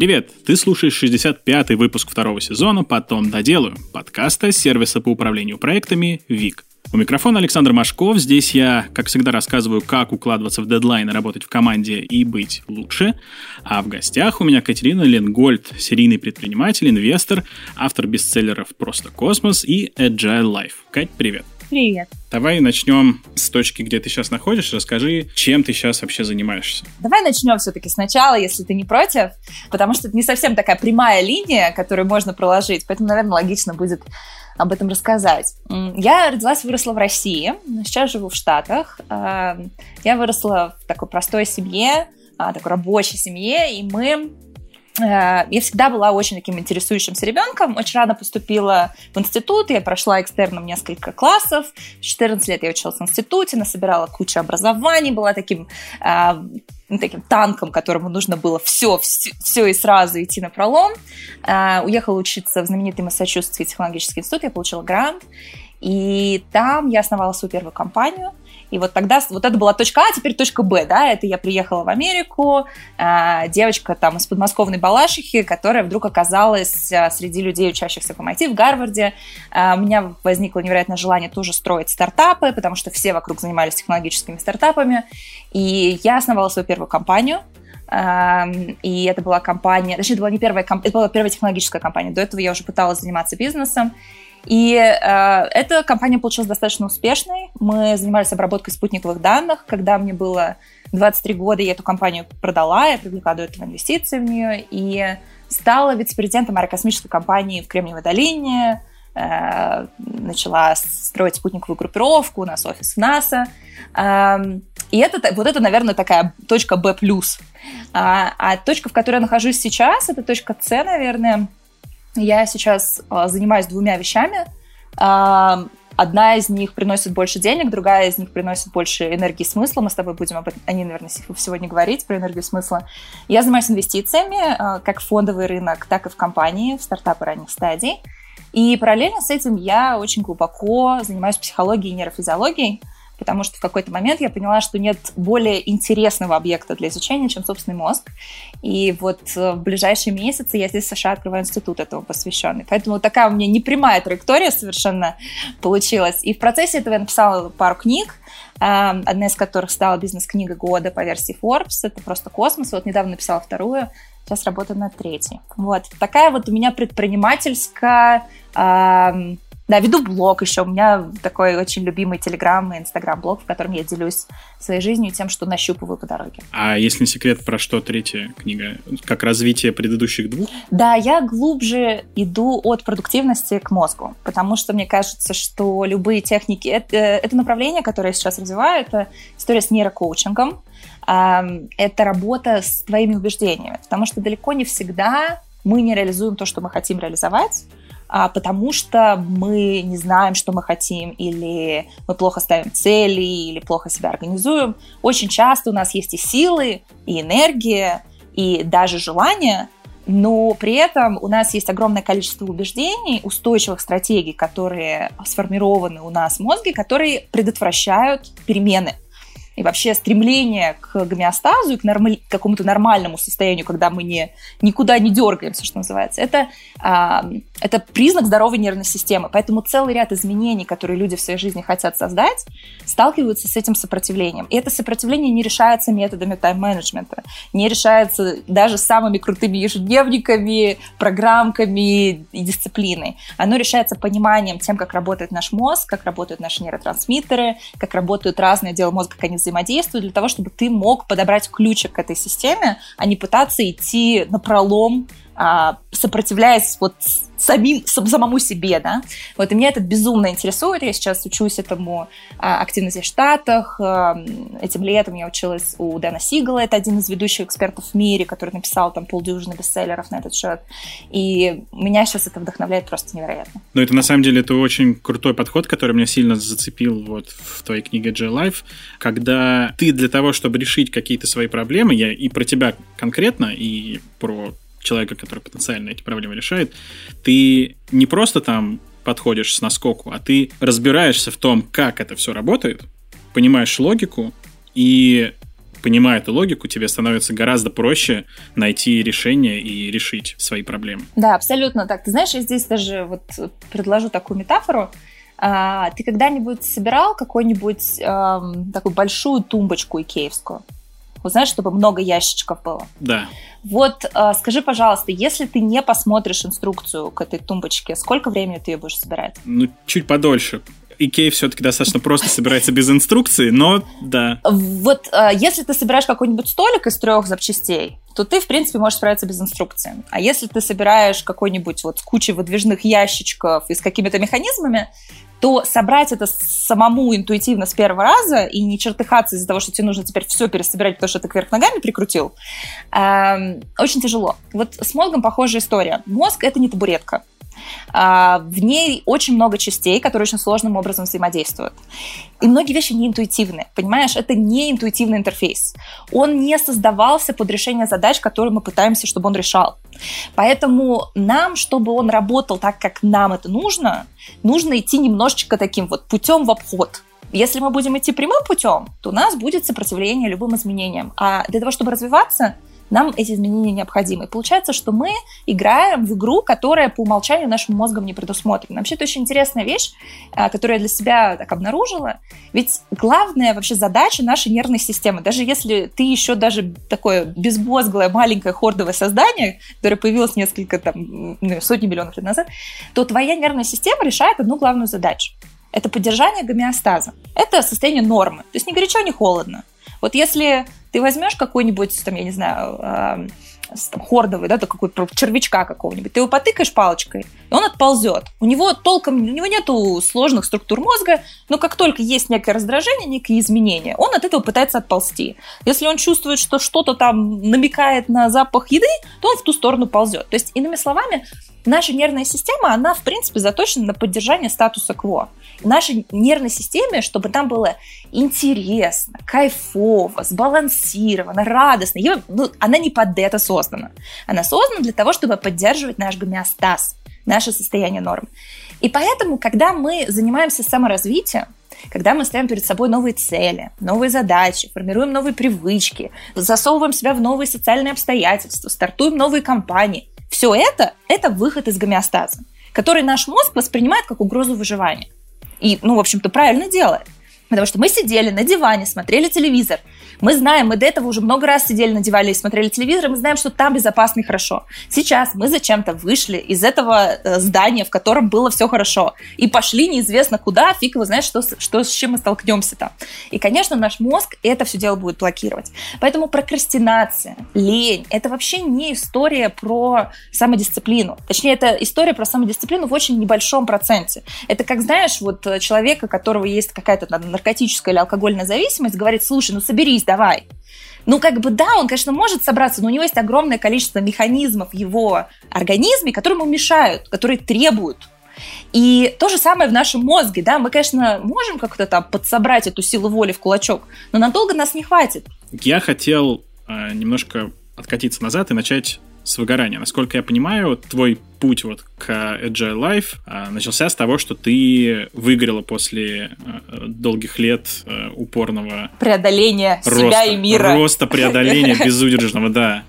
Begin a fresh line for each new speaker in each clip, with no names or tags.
Привет! Ты слушаешь 65-й выпуск второго сезона «Потом доделаю» подкаста сервиса по управлению проектами ВИК. У микрофона Александр Машков. Здесь я, как всегда, рассказываю, как укладываться в дедлайны, работать в команде и быть лучше. А в гостях у меня Катерина Ленгольд, серийный предприниматель, инвестор, автор бестселлеров «Просто космос» и Agile Life. Кать, привет!
Привет.
Давай начнем с точки, где ты сейчас находишься. Расскажи, чем ты сейчас вообще занимаешься.
Давай начнем все-таки сначала, если ты не против, потому что это не совсем такая прямая линия, которую можно проложить, поэтому, наверное, логично будет об этом рассказать. Я родилась, выросла в России, сейчас живу в Штатах. А, я выросла в такой простой семье, а, такой рабочей семье, и мы я всегда была очень таким интересующимся ребенком. Очень рано поступила в институт. Я прошла экстерном несколько классов. В 14 лет я училась в институте, насобирала кучу образований, была таким э, ну, таким танком, которому нужно было все, все, все и сразу идти на пролом. Э, уехала учиться в знаменитый Массачусетский технологический институт, я получила грант. И там я основала свою первую компанию. И вот тогда, вот это была точка А, теперь точка Б, да, это я приехала в Америку, э, девочка там из подмосковной Балашихи, которая вдруг оказалась э, среди людей, учащихся по MIT в Гарварде. Э, у меня возникло невероятное желание тоже строить стартапы, потому что все вокруг занимались технологическими стартапами. И я основала свою первую компанию, и это была компания, точнее, это была не первая, это была первая технологическая компания. До этого я уже пыталась заниматься бизнесом. И э, эта компания получилась достаточно успешной. Мы занимались обработкой спутниковых данных. Когда мне было 23 года, я эту компанию продала, я привлекла до этого инвестиции в нее и стала вице-президентом аэрокосмической компании в Кремниевой долине, э, начала строить спутниковую группировку, у нас офис в НАСА. Э, и это, вот это, наверное, такая точка Б+. А, а точка, в которой я нахожусь сейчас, это точка С, наверное, я сейчас э, занимаюсь двумя вещами. Э, одна из них приносит больше денег, другая из них приносит больше энергии смысла. Мы с тобой будем об они, наверное, сегодня говорить про энергию смысла. Я занимаюсь инвестициями, э, как в фондовый рынок, так и в компании, в стартапы ранних стадий. И параллельно с этим я очень глубоко занимаюсь психологией и нейрофизиологией потому что в какой-то момент я поняла, что нет более интересного объекта для изучения, чем собственный мозг. И вот э, в ближайшие месяцы я здесь в США открываю институт этому посвященный. Поэтому такая у меня непрямая траектория совершенно получилась. И в процессе этого я написала пару книг, э, одна из которых стала бизнес-книга года по версии Forbes. Это просто космос. Вот недавно написала вторую, сейчас работаю над третьей. Вот. Такая вот у меня предпринимательская да, веду блог еще. У меня такой очень любимый телеграм и инстаграм-блог, в котором я делюсь своей жизнью и тем, что нащупываю по дороге.
А если не секрет, про что третья книга? Как развитие предыдущих двух?
Да, я глубже иду от продуктивности к мозгу, потому что мне кажется, что любые техники... Это, это направление, которое я сейчас развиваю, это история с нейрокоучингом, это работа с твоими убеждениями, потому что далеко не всегда мы не реализуем то, что мы хотим реализовать, а, потому что мы не знаем, что мы хотим, или мы плохо ставим цели, или плохо себя организуем. Очень часто у нас есть и силы, и энергия, и даже желание, но при этом у нас есть огромное количество убеждений, устойчивых стратегий, которые сформированы у нас в мозге, которые предотвращают перемены и вообще стремление к гомеостазу и к, норм... к какому-то нормальному состоянию, когда мы не, никуда не дергаемся, что называется, это, это признак здоровой нервной системы. Поэтому целый ряд изменений, которые люди в своей жизни хотят создать, сталкиваются с этим сопротивлением. И это сопротивление не решается методами тайм-менеджмента, не решается даже самыми крутыми ежедневниками, программками и дисциплиной. Оно решается пониманием тем, как работает наш мозг, как работают наши нейротрансмиттеры, как работают разные отделы мозга, как они взаимодействуют, для того, чтобы ты мог подобрать ключик к этой системе, а не пытаться идти на пролом, сопротивляясь вот самим, самому себе, да. Вот и меня это безумно интересует. Я сейчас учусь этому а, активно здесь в Штатах. А, этим летом я училась у Дэна Сигала, это один из ведущих экспертов в мире, который написал там полдюжины бестселлеров на этот счет. И меня сейчас это вдохновляет просто невероятно.
Ну, это на самом деле это очень крутой подход, который меня сильно зацепил вот в твоей книге J-Life, когда ты для того, чтобы решить какие-то свои проблемы, я и про тебя конкретно, и про человека, который потенциально эти проблемы решает, ты не просто там подходишь с наскоку, а ты разбираешься в том, как это все работает, понимаешь логику и понимая эту логику, тебе становится гораздо проще найти решение и решить свои проблемы.
Да, абсолютно так. Ты знаешь, я здесь даже вот предложу такую метафору. А, ты когда-нибудь собирал какую-нибудь эм, такую большую тумбочку икеевскую? Вот знаешь, чтобы много ящичков было.
Да.
Вот э, скажи, пожалуйста, если ты не посмотришь инструкцию к этой тумбочке, сколько времени ты ее будешь собирать?
Ну, чуть подольше. Икея все-таки достаточно просто собирается без инструкции, но да.
Вот э, если ты собираешь какой-нибудь столик из трех запчастей, то ты, в принципе, можешь справиться без инструкции. А если ты собираешь какой-нибудь вот с кучей выдвижных ящичков и с какими-то механизмами, то собрать это самому интуитивно с первого раза и не чертыхаться из-за того, что тебе нужно теперь все пересобирать, потому что ты кверх ногами прикрутил, э, очень тяжело. Вот с мозгом похожая история. Мозг — это не табуретка. А, в ней очень много частей, которые очень сложным образом взаимодействуют. И многие вещи не интуитивны, понимаешь? Это не интуитивный интерфейс. Он не создавался под решение задач, которые мы пытаемся, чтобы он решал. Поэтому нам, чтобы он работал так, как нам это нужно, нужно идти немножечко таким вот путем в обход. Если мы будем идти прямым путем, то у нас будет сопротивление любым изменениям. А для того, чтобы развиваться, нам эти изменения необходимы. получается, что мы играем в игру, которая по умолчанию нашим мозгом не предусмотрена. Вообще, это очень интересная вещь, а, которую я для себя так обнаружила. Ведь главная вообще задача нашей нервной системы, даже если ты еще даже такое безмозглое, маленькое хордовое создание, которое появилось несколько, там, ну, сотни миллионов лет назад, то твоя нервная система решает одну главную задачу. Это поддержание гомеостаза. Это состояние нормы. То есть ни горячо, ни холодно. Вот если ты возьмешь какой-нибудь, там, я не знаю, э, хордовый, да, какой червячка какого-нибудь, ты его потыкаешь палочкой, и он отползет. У него толком, у него нету сложных структур мозга, но как только есть некое раздражение, некие изменения, он от этого пытается отползти. Если он чувствует, что что-то там намекает на запах еды, то он в ту сторону ползет. То есть, иными словами, наша нервная система, она, в принципе, заточена на поддержание статуса кво нашей нервной системе, чтобы там было интересно, кайфово, сбалансировано, радостно. Ее, ну, она не под это создана. Она создана для того, чтобы поддерживать наш гомеостаз, наше состояние нормы. И поэтому, когда мы занимаемся саморазвитием, когда мы ставим перед собой новые цели, новые задачи, формируем новые привычки, засовываем себя в новые социальные обстоятельства, стартуем новые компании, все это – это выход из гомеостаза, который наш мозг воспринимает как угрозу выживания. И, ну, в общем-то, правильно делает. Потому что мы сидели на диване, смотрели телевизор. Мы знаем, мы до этого уже много раз сидели на диване и смотрели телевизор, и мы знаем, что там безопасно и хорошо. Сейчас мы зачем-то вышли из этого э, здания, в котором было все хорошо, и пошли неизвестно куда, фиг его знает, что, что, с чем мы столкнемся там. И, конечно, наш мозг это все дело будет блокировать. Поэтому прокрастинация, лень, это вообще не история про самодисциплину. Точнее, это история про самодисциплину в очень небольшом проценте. Это как, знаешь, вот э, человека, у которого есть какая-то наркотическая или алкогольная зависимость, говорит, слушай, ну соберись, давай. Ну, как бы, да, он, конечно, может собраться, но у него есть огромное количество механизмов в его организме, которые ему мешают, которые требуют. И то же самое в нашем мозге, да, мы, конечно, можем как-то там подсобрать эту силу воли в кулачок, но надолго нас не хватит.
Я хотел э, немножко откатиться назад и начать с выгорания. Насколько я понимаю, твой путь вот к Agile Life а, начался с того, что ты выиграла после а, долгих лет а, упорного
преодоления роста, себя и мира.
Роста, преодоления безудержного, да.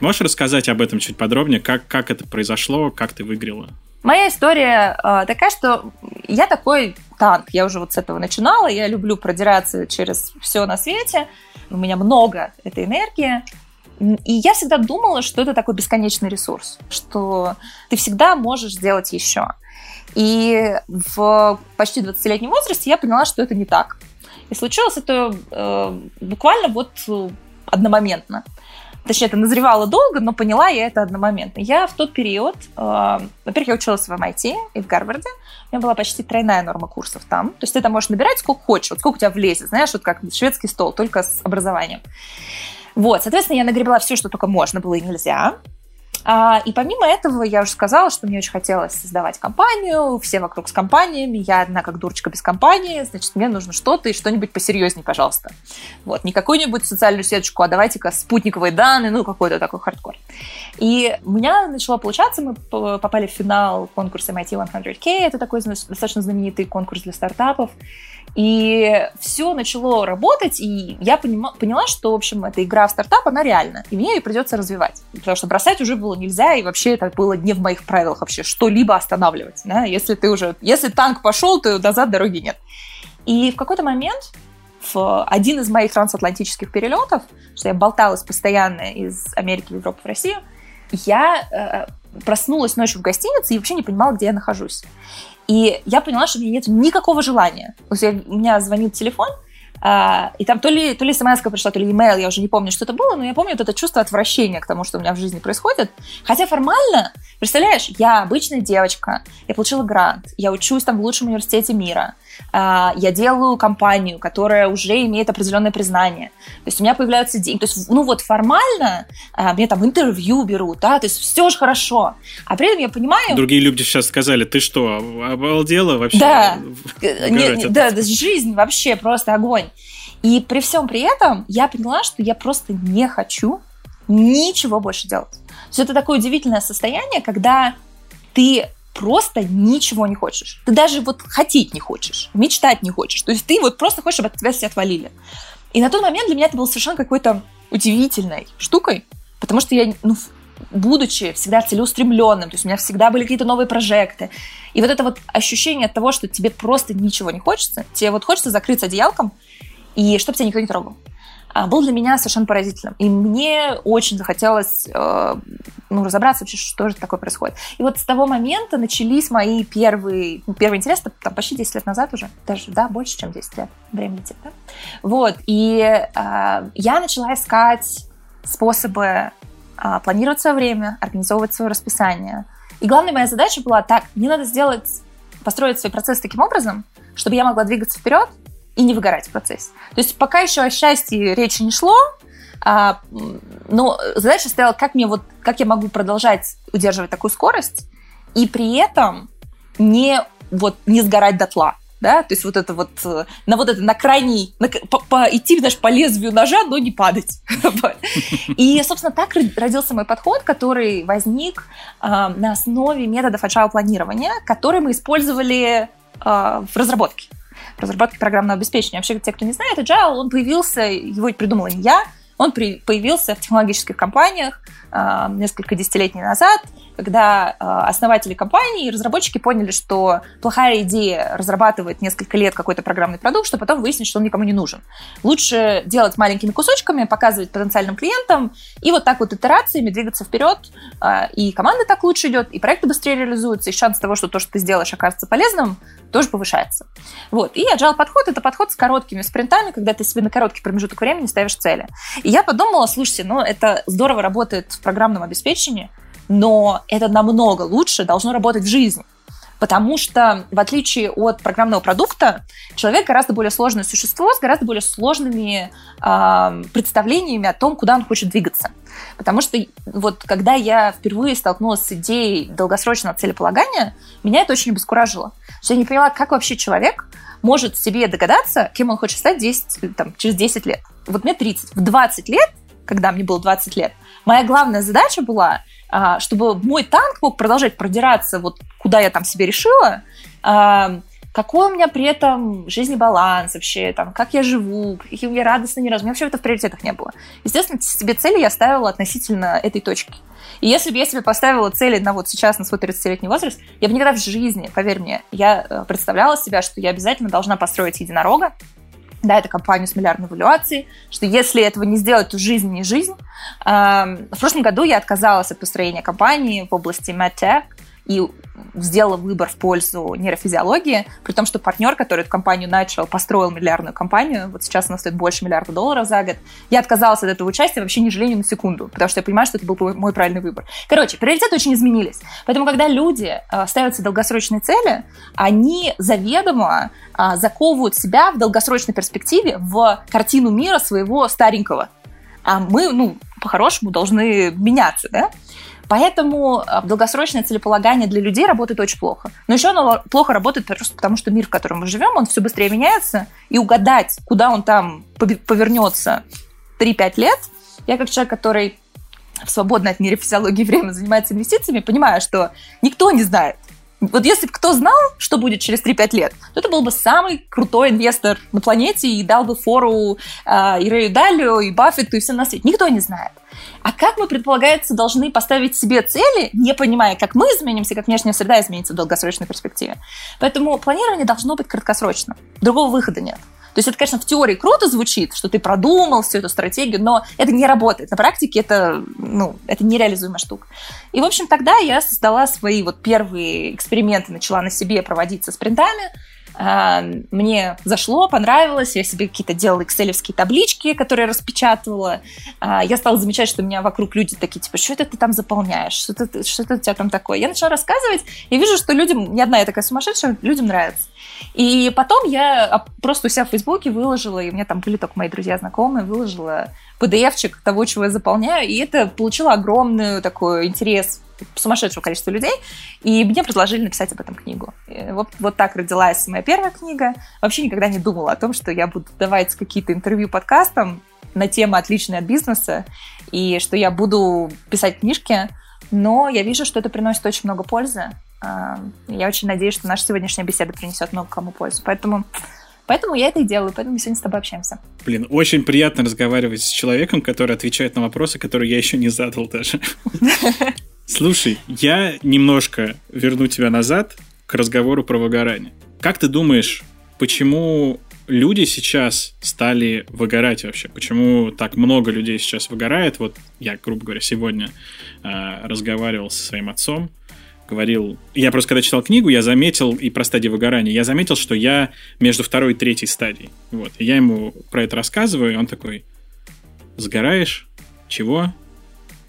Можешь рассказать об этом чуть подробнее, как, как это произошло, как ты выиграла?
Моя история э, такая, что я такой танк. Я уже вот с этого начинала. Я люблю продираться через все на свете. У меня много этой энергии. И я всегда думала, что это такой бесконечный ресурс, что ты всегда можешь сделать еще. И в почти 20-летнем возрасте я поняла, что это не так. И случилось это э, буквально вот одномоментно. Точнее, это назревало долго, но поняла я это одномоментно. Я в тот период, э, во-первых, я училась в MIT и в Гарварде. У меня была почти тройная норма курсов там. То есть ты там можешь набирать сколько хочешь, вот сколько у тебя влезет, знаешь, вот как шведский стол, только с образованием. Вот, соответственно, я нагребла все, что только можно было и нельзя. А, и помимо этого, я уже сказала, что мне очень хотелось создавать компанию, все вокруг с компаниями, я одна как дурочка без компании, значит, мне нужно что-то и что-нибудь посерьезнее, пожалуйста. Вот, не какую-нибудь социальную сеточку, а давайте-ка спутниковые данные, ну, какой-то такой хардкор. И у меня начало получаться, мы попали в финал конкурса MIT 100K, это такой достаточно знаменитый конкурс для стартапов, и все начало работать, и я поняла, что, в общем, эта игра в стартап, она реальна, и мне ее придется развивать. Потому что бросать уже было нельзя, и вообще это было не в моих правилах вообще что-либо останавливать. Да? Если ты уже, если танк пошел, то назад дороги нет. И в какой-то момент в один из моих трансатлантических перелетов, что я болталась постоянно из Америки в Европу в Россию, я э, проснулась ночью в гостинице и вообще не понимала, где я нахожусь. И я поняла, что у меня нет никакого желания. То есть я, у меня звонит телефон, а, и там то ли, то ли смс пришла, то ли email, я уже не помню, что это было, но я помню вот это чувство отвращения к тому, что у меня в жизни происходит. Хотя формально, представляешь, я обычная девочка, я получила грант, я учусь там в лучшем университете мира, я делаю компанию, которая уже имеет определенное признание. То есть у меня появляются деньги. То есть, ну вот формально а, мне там интервью берут, да, то есть все же хорошо. А при этом я понимаю...
Другие люди сейчас сказали, ты что, обалдела вообще?
Да, не, не, да, жизнь вообще просто огонь. И при всем при этом я поняла, что я просто не хочу ничего больше делать. То есть это такое удивительное состояние, когда ты просто ничего не хочешь. Ты даже вот хотеть не хочешь, мечтать не хочешь. То есть ты вот просто хочешь, чтобы от тебя все отвалили. И на тот момент для меня это было совершенно какой-то удивительной штукой, потому что я, ну, будучи всегда целеустремленным, то есть у меня всегда были какие-то новые прожекты. И вот это вот ощущение от того, что тебе просто ничего не хочется, тебе вот хочется закрыться одеялком, и чтобы тебя никто не трогал. А, был для меня совершенно поразительным. И мне очень захотелось э, ну, разобраться вообще, что же такое происходит. И вот с того момента начались мои первые, ну, первый интерес, там почти 10 лет назад уже, даже, да, больше, чем 10 лет, время летит, да? Вот, и э, я начала искать способы э, планировать свое время, организовывать свое расписание. И главная моя задача была так, мне надо сделать, построить свой процесс таким образом, чтобы я могла двигаться вперед, и не выгорать в процессе. То есть пока еще о счастье речи не шло, а, но задача стояла, как мне вот, как я могу продолжать удерживать такую скорость и при этом не вот не сгорать дотла. Да, то есть вот это вот э, на вот это на крайний на, по, по, идти знаешь, по лезвию ножа, но не падать. И, собственно, так родился мой подход, который возник э, на основе методов agile планирования, которые мы использовали э, в разработке разработки программного обеспечения. Вообще, те, кто не знает, Agile, он появился, его придумала не я, он при, появился в технологических компаниях э, несколько десятилетий назад, когда э, основатели компании и разработчики поняли, что плохая идея разрабатывать несколько лет какой-то программный продукт, что потом выяснить, что он никому не нужен. Лучше делать маленькими кусочками, показывать потенциальным клиентам и вот так вот итерациями двигаться вперед. Э, и команда так лучше идет, и проекты быстрее реализуются, и шанс того, что то, что ты сделаешь, окажется полезным, тоже повышается. Вот. И agile подход – это подход с короткими спринтами, когда ты себе на короткий промежуток времени ставишь цели. И я подумала, слушайте, ну это здорово работает в программном обеспечении, но это намного лучше должно работать в жизни. Потому что, в отличие от программного продукта, человек гораздо более сложное существо с гораздо более сложными э, представлениями о том, куда он хочет двигаться. Потому что вот когда я впервые столкнулась с идеей долгосрочного целеполагания, меня это очень обескуражило. Я не поняла, как вообще человек может себе догадаться, кем он хочет стать 10, там, через 10 лет. Вот мне 30. В 20 лет, когда мне было 20 лет, моя главная задача была а, чтобы мой танк мог продолжать продираться вот куда я там себе решила, а, какой у меня при этом жизненный баланс вообще, там, как я живу, какие у меня радостные не раз. У меня вообще это в приоритетах не было. Естественно, себе цели я ставила относительно этой точки. И если бы я себе поставила цели на вот сейчас, на свой 30-летний возраст, я бы никогда в жизни, поверь мне, я э, представляла себя, что я обязательно должна построить единорога, да, это компанию с миллиардной валюацией, что если этого не сделать, то жизнь не жизнь. В прошлом году я отказалась от построения компании в области MedTech, и сделала выбор в пользу нейрофизиологии, при том, что партнер, который эту компанию начал, построил миллиардную компанию, вот сейчас она стоит больше миллиарда долларов за год, я отказалась от этого участия вообще не жалею ни на секунду, потому что я понимаю, что это был мой правильный выбор. Короче, приоритеты очень изменились. Поэтому, когда люди э, ставят себе долгосрочные цели, они заведомо э, заковывают себя в долгосрочной перспективе в картину мира своего старенького. А мы, ну, по-хорошему должны меняться, да? Поэтому а, долгосрочное целеполагание для людей работает очень плохо. Но еще оно плохо работает просто потому, что мир, в котором мы живем, он все быстрее меняется, и угадать, куда он там повернется 3-5 лет, я как человек, который в свободное от физиологии время занимается инвестициями, понимаю, что никто не знает, вот если бы кто знал, что будет через 3-5 лет, то это был бы самый крутой инвестор на планете и дал бы фору э, и Рэю Далио, и Баффету, и всем на свете. Никто не знает. А как мы, предполагается, должны поставить себе цели, не понимая, как мы изменимся, как внешняя среда изменится в долгосрочной перспективе. Поэтому планирование должно быть краткосрочно. Другого выхода нет. То есть это, конечно, в теории круто звучит, что ты продумал всю эту стратегию, но это не работает. На практике это, ну, это нереализуемая штука. И, в общем, тогда я создала свои вот первые эксперименты, начала на себе проводить со спринтами, мне зашло, понравилось, я себе какие-то делала экселевские таблички, которые распечатывала. А, я стала замечать, что у меня вокруг люди такие, типа, что это ты там заполняешь, что это, что это у тебя там такое. Я начала рассказывать, и вижу, что людям, не одна я такая сумасшедшая, людям нравится. И потом я просто у себя в Фейсбуке выложила, и у меня там были только мои друзья знакомые, выложила PDF-чик того, чего я заполняю, и это получило огромный такой интерес сумасшедшего количества людей, и мне предложили написать об этом книгу. Вот, вот так родилась моя первая книга. Вообще никогда не думала о том, что я буду давать какие-то интервью подкастам на темы, отличные от бизнеса, и что я буду писать книжки, но я вижу, что это приносит очень много пользы. А, я очень надеюсь, что наша сегодняшняя беседа принесет много кому пользу. Поэтому Поэтому я это и делаю, поэтому мы сегодня с тобой общаемся.
Блин, очень приятно разговаривать с человеком, который отвечает на вопросы, которые я еще не задал даже. Слушай, я немножко верну тебя назад к разговору про выгорание. Как ты думаешь, почему люди сейчас стали выгорать вообще? Почему так много людей сейчас выгорает? Вот я, грубо говоря, сегодня э, разговаривал со своим отцом, говорил... Я просто когда читал книгу, я заметил, и про стадии выгорания, я заметил, что я между второй и третьей стадией. Вот. И я ему про это рассказываю, и он такой, сгораешь? Чего?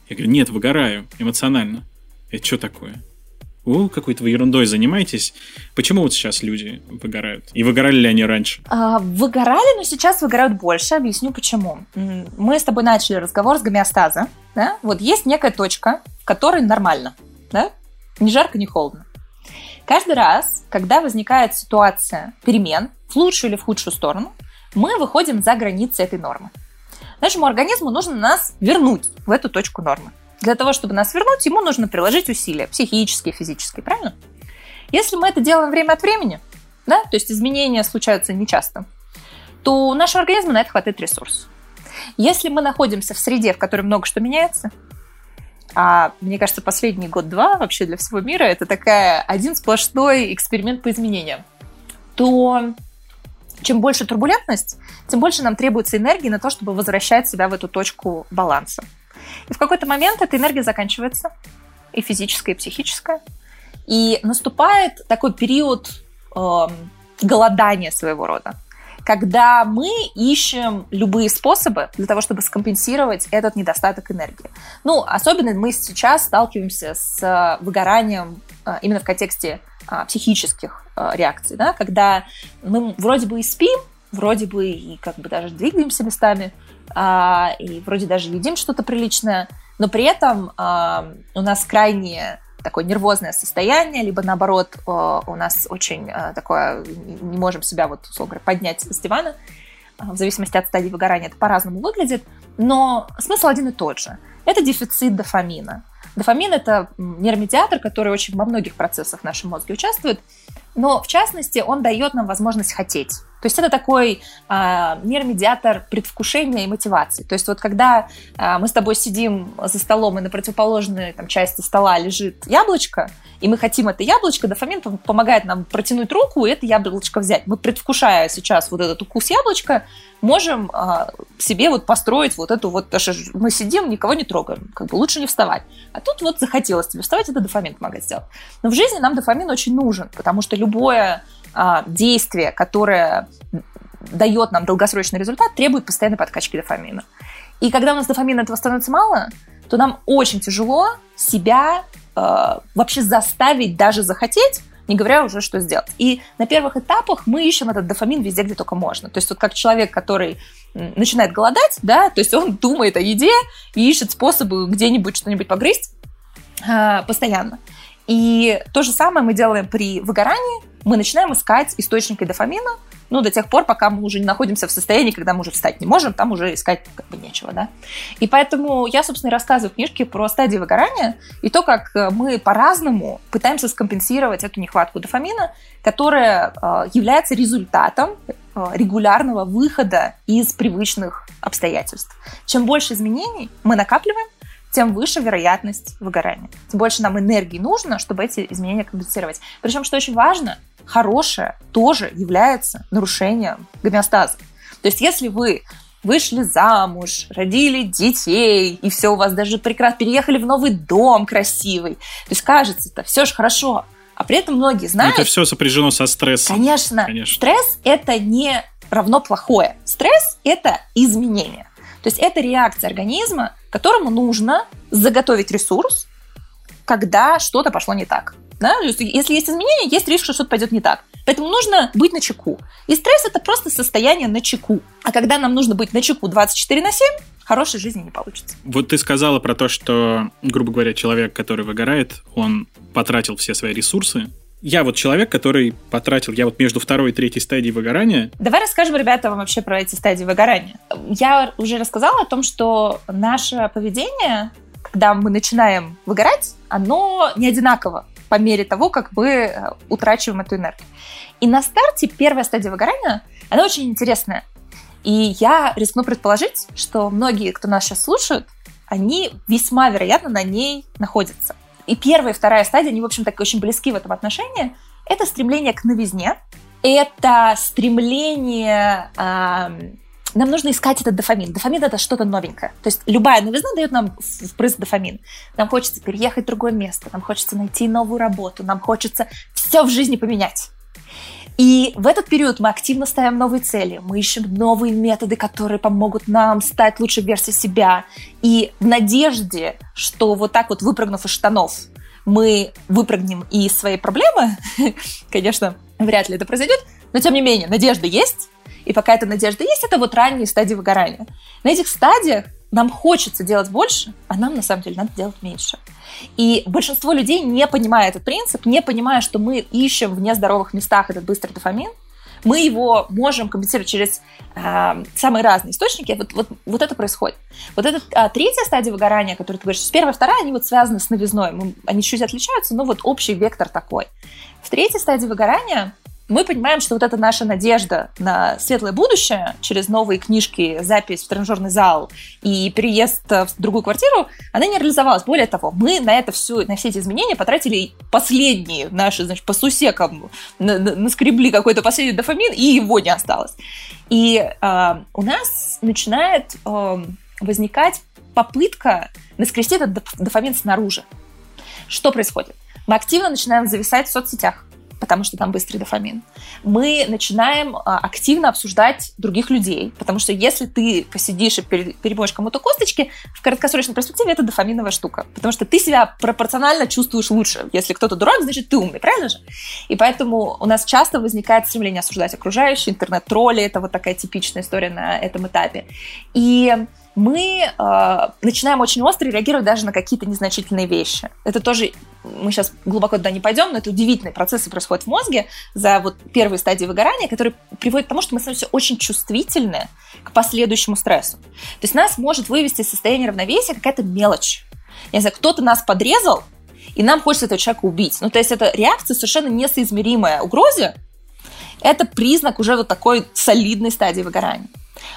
Я говорю, нет, выгораю эмоционально. Это что такое? О, какой-то вы ерундой занимаетесь. Почему вот сейчас люди выгорают? И выгорали ли они раньше?
А, выгорали, но сейчас выгорают больше. Объясню почему. Мы с тобой начали разговор с гомеостаза. Да? Вот есть некая точка, в которой нормально. Да? Ни жарко, ни холодно. Каждый раз, когда возникает ситуация перемен в лучшую или в худшую сторону, мы выходим за границы этой нормы. Нашему организму нужно нас вернуть в эту точку нормы. Для того, чтобы нас вернуть, ему нужно приложить усилия, психические, физические, правильно? Если мы это делаем время от времени, да, то есть изменения случаются нечасто, то у нашего организма на это хватает ресурсов. Если мы находимся в среде, в которой много что меняется, а мне кажется, последний год-два вообще для всего мира это такая один сплошной эксперимент по изменениям, то чем больше турбулентность, тем больше нам требуется энергии на то, чтобы возвращать себя в эту точку баланса. И в какой-то момент эта энергия заканчивается, и физическая, и психическая. И наступает такой период э, голодания своего рода, когда мы ищем любые способы для того, чтобы скомпенсировать этот недостаток энергии. Ну, особенно мы сейчас сталкиваемся с выгоранием э, именно в контексте э, психических э, реакций, да, когда мы вроде бы и спим, вроде бы и как бы даже двигаемся местами, а, и вроде даже едим что-то приличное, но при этом а, у нас крайне такое нервозное состояние, либо наоборот а, у нас очень а, такое, не можем себя вот, условно говоря, поднять с дивана, а, в зависимости от стадии выгорания это по-разному выглядит, но смысл один и тот же. Это дефицит дофамина. Дофамин – это нейромедиатор, который очень во многих процессах в нашем мозге участвует, но в частности он дает нам возможность хотеть. То есть это такой э, нейромедиатор предвкушения и мотивации. То есть вот когда э, мы с тобой сидим за столом, и на противоположной там, части стола лежит яблочко, и мы хотим это яблочко, дофамин помогает нам протянуть руку и это яблочко взять. Мы, предвкушая сейчас вот этот укус яблочка, можем э, себе вот построить вот эту вот... Мы сидим, никого не трогаем, как бы лучше не вставать. А тут вот захотелось тебе вставать, это дофамин помогает сделать. Но в жизни нам дофамин очень нужен, потому что любое действие, которое дает нам долгосрочный результат, требует постоянной подкачки дофамина. И когда у нас дофамина этого становится мало, то нам очень тяжело себя э, вообще заставить даже захотеть, не говоря уже, что сделать. И на первых этапах мы ищем этот дофамин везде, где только можно. То есть вот как человек, который начинает голодать, да, то есть он думает о еде и ищет способы где-нибудь что-нибудь погрызть, э, постоянно. И то же самое мы делаем при выгорании. Мы начинаем искать источники дофамина, ну, до тех пор, пока мы уже не находимся в состоянии, когда мы уже встать не можем, там уже искать как бы нечего, да. И поэтому я, собственно, рассказываю в книжке про стадии выгорания и то, как э, мы по-разному пытаемся скомпенсировать эту нехватку дофамина, которая э, является результатом э, регулярного выхода из привычных обстоятельств. Чем больше изменений мы накапливаем, тем выше вероятность выгорания. Тем больше нам энергии нужно, чтобы эти изменения компенсировать. Причем, что очень важно, хорошее тоже является нарушением гомеостаза. То есть если вы вышли замуж, родили детей, и все у вас даже прекрасно, переехали в новый дом красивый. То есть кажется, это все же хорошо. А при этом многие знают...
Это все сопряжено со стрессом.
Конечно. Конечно. Стресс – это не равно плохое. Стресс – это изменение. То есть это реакция организма, которому нужно заготовить ресурс, когда что-то пошло не так. Да? Если есть изменения, есть риск, что что-то пойдет не так. Поэтому нужно быть на чеку. И стресс это просто состояние на чеку. А когда нам нужно быть на чеку 24 на 7, хорошей жизни не получится.
Вот ты сказала про то, что, грубо говоря, человек, который выгорает, он потратил все свои ресурсы. Я вот человек, который потратил, я вот между второй и третьей стадией выгорания.
Давай расскажем ребятам вообще про эти стадии выгорания. Я уже рассказала о том, что наше поведение, когда мы начинаем выгорать, оно не одинаково по мере того, как мы э, утрачиваем эту энергию. И на старте первая стадия выгорания, она очень интересная. И я рискну предположить, что многие, кто нас сейчас слушают, они весьма вероятно на ней находятся. И первая и вторая стадия, они, в общем, так очень близки в этом отношении. Это стремление к новизне, это стремление нам нужно искать этот дофамин. Дофамин это что-то новенькое. То есть любая новизна дает нам впрыск дофамин. Нам хочется переехать в другое место, нам хочется найти новую работу, нам хочется все в жизни поменять. И в этот период мы активно ставим новые цели, мы ищем новые методы, которые помогут нам стать лучшей версией себя. И в надежде, что вот так вот выпрыгнув из штанов, мы выпрыгнем из своей проблемы, конечно, вряд ли это произойдет, но тем не менее, надежда есть, и пока эта надежда есть, это вот ранние стадии выгорания. На этих стадиях нам хочется делать больше, а нам на самом деле надо делать меньше. И большинство людей, не понимая этот принцип, не понимая, что мы ищем в нездоровых местах этот быстрый дофамин, мы его можем компенсировать через э, самые разные источники. Вот, вот, вот это происходит. Вот эта э, третья стадия выгорания, которую ты говоришь, первая, вторая, они вот связаны с новизной. Мы, они чуть отличаются, но вот общий вектор такой. В третьей стадии выгорания мы понимаем, что вот эта наша надежда на светлое будущее через новые книжки, запись в тренажерный зал и переезд в другую квартиру, она не реализовалась. Более того, мы на это все, на все эти изменения потратили последние наши, значит, по сусекам наскребли какой-то последний дофамин, и его не осталось. И э, у нас начинает э, возникать попытка наскрести этот дофамин снаружи. Что происходит? Мы активно начинаем зависать в соцсетях потому что там быстрый дофамин. Мы начинаем а, активно обсуждать других людей, потому что если ты посидишь и перебоешь кому-то косточки, в краткосрочной перспективе это дофаминовая штука, потому что ты себя пропорционально чувствуешь лучше. Если кто-то дурак, значит ты умный, правильно же? И поэтому у нас часто возникает стремление осуждать окружающие, интернет-тролли, это вот такая типичная история на этом этапе. И мы э, начинаем очень остро реагировать даже на какие-то незначительные вещи. Это тоже, мы сейчас глубоко туда не пойдем, но это удивительные процессы происходят в мозге за вот первые стадии выгорания, которые приводят к тому, что мы становимся очень чувствительны к последующему стрессу. То есть нас может вывести из состояния равновесия какая-то мелочь. Я не знаю, кто-то нас подрезал, и нам хочется этого человека убить. Ну, то есть это реакция совершенно несоизмеримая угрозе. Это признак уже вот такой солидной стадии выгорания.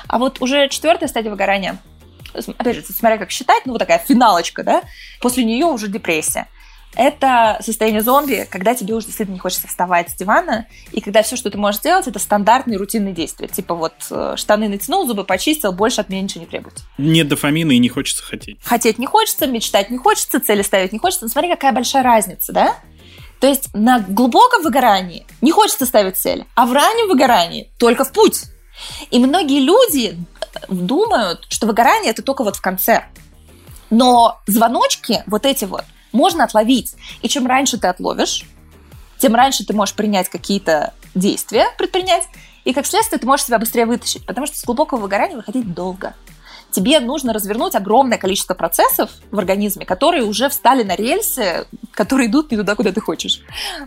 А вот уже четвертая стадия выгорания – опять же, смотря как считать, ну вот такая финалочка, да, после нее уже депрессия. Это состояние зомби, когда тебе уже действительно не хочется вставать с дивана, и когда все, что ты можешь сделать, это стандартные рутинные действия. Типа вот э, штаны натянул, зубы почистил, больше от меня ничего не требуется.
Нет дофамина и не хочется хотеть.
Хотеть не хочется, мечтать не хочется, цели ставить не хочется. Но смотри, какая большая разница, да? То есть на глубоком выгорании не хочется ставить цели, а в раннем выгорании только в путь. И многие люди думают, что выгорание это только вот в конце. Но звоночки вот эти вот можно отловить. И чем раньше ты отловишь, тем раньше ты можешь принять какие-то действия, предпринять, и как следствие ты можешь себя быстрее вытащить, потому что с глубокого выгорания выходить долго. тебе нужно развернуть огромное количество процессов в организме, которые уже встали на рельсы, которые идут не туда, куда ты хочешь.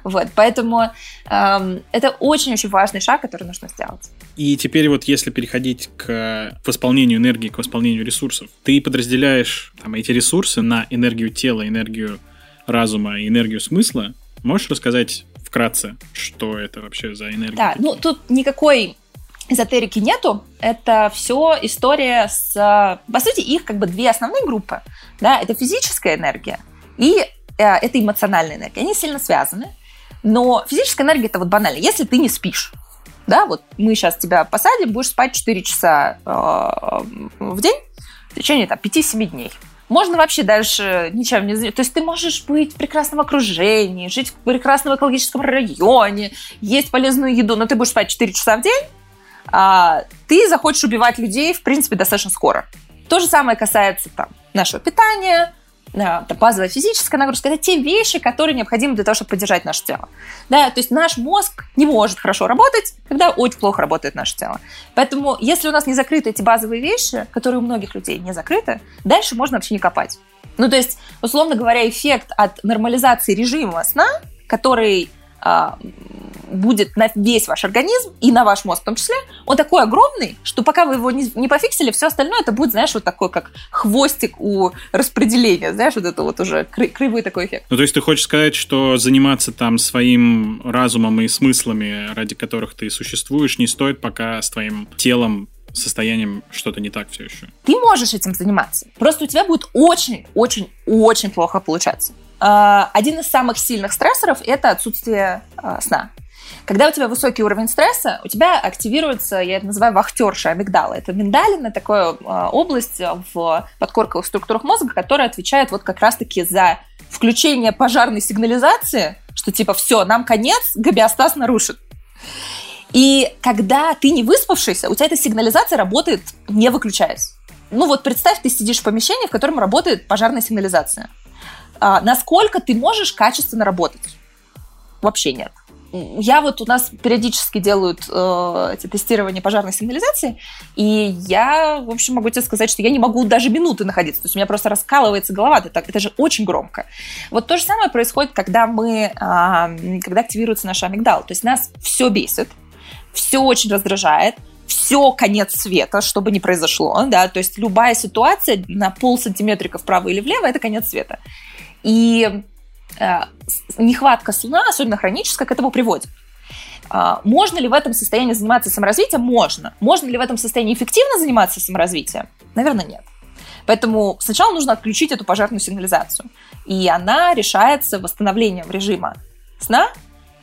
Вот, поэтому эм, это очень-очень важный шаг, который нужно сделать.
И теперь вот если переходить к восполнению энергии, к восполнению ресурсов, ты подразделяешь там, эти ресурсы на энергию тела, энергию разума и энергию смысла. Можешь рассказать вкратце, что это вообще за энергия?
Да, ну тут никакой эзотерики нету. Это все история с... По сути, их как бы две основные группы. Да, это физическая энергия и э, это эмоциональная энергия. Они сильно связаны. Но физическая энергия это вот банально. Если ты не спишь, да, вот мы сейчас тебя посадим, будешь спать 4 часа э, в день в течение там, 5-7 дней. Можно вообще дальше ничем не заниматься. То есть ты можешь быть в прекрасном окружении, жить в прекрасном экологическом районе, есть полезную еду, но ты будешь спать 4 часа в день, а ты захочешь убивать людей, в принципе, достаточно скоро. То же самое касается там, нашего питания, там, базовая физическая нагрузка, это те вещи, которые необходимы для того, чтобы поддержать наше тело. Да, то есть наш мозг не может хорошо работать, когда очень плохо работает наше тело. Поэтому, если у нас не закрыты эти базовые вещи, которые у многих людей не закрыты, дальше можно вообще не копать. Ну, то есть, условно говоря, эффект от нормализации режима сна, который будет на весь ваш организм и на ваш мозг в том числе, он такой огромный, что пока вы его не, не пофиксили, все остальное это будет, знаешь, вот такой, как хвостик у распределения, знаешь, вот это вот уже кры- кривой такой эффект.
Ну, то есть ты хочешь сказать, что заниматься там своим разумом и смыслами, ради которых ты существуешь, не стоит, пока с твоим телом состоянием что-то не так все еще.
Ты можешь этим заниматься. Просто у тебя будет очень-очень-очень плохо получаться. А, один из самых сильных стрессоров – это отсутствие а, сна. Когда у тебя высокий уровень стресса, у тебя активируется, я это называю вахтерша амигдала. Это миндалина, такая область в подкорковых структурах мозга, которая отвечает вот как раз-таки за включение пожарной сигнализации, что типа все, нам конец, гобиостаз нарушит. И когда ты не выспавшийся, у тебя эта сигнализация работает не выключаясь. Ну вот представь, ты сидишь в помещении, в котором работает пожарная сигнализация. А, насколько ты можешь качественно работать? Вообще нет я вот у нас периодически делают э, эти тестирования пожарной сигнализации, и я, в общем, могу тебе сказать, что я не могу даже минуты находиться. То есть у меня просто раскалывается голова. Это, это же очень громко. Вот то же самое происходит, когда мы, э, когда активируется наш амигдал. То есть нас все бесит, все очень раздражает, все конец света, чтобы не произошло, да, то есть любая ситуация на пол сантиметрика вправо или влево – это конец света. И Э, нехватка сна, особенно хроническая, к этому приводит. А, можно ли в этом состоянии заниматься саморазвитием? Можно. Можно ли в этом состоянии эффективно заниматься саморазвитием? Наверное, нет. Поэтому сначала нужно отключить эту пожарную сигнализацию. И она решается восстановлением режима сна,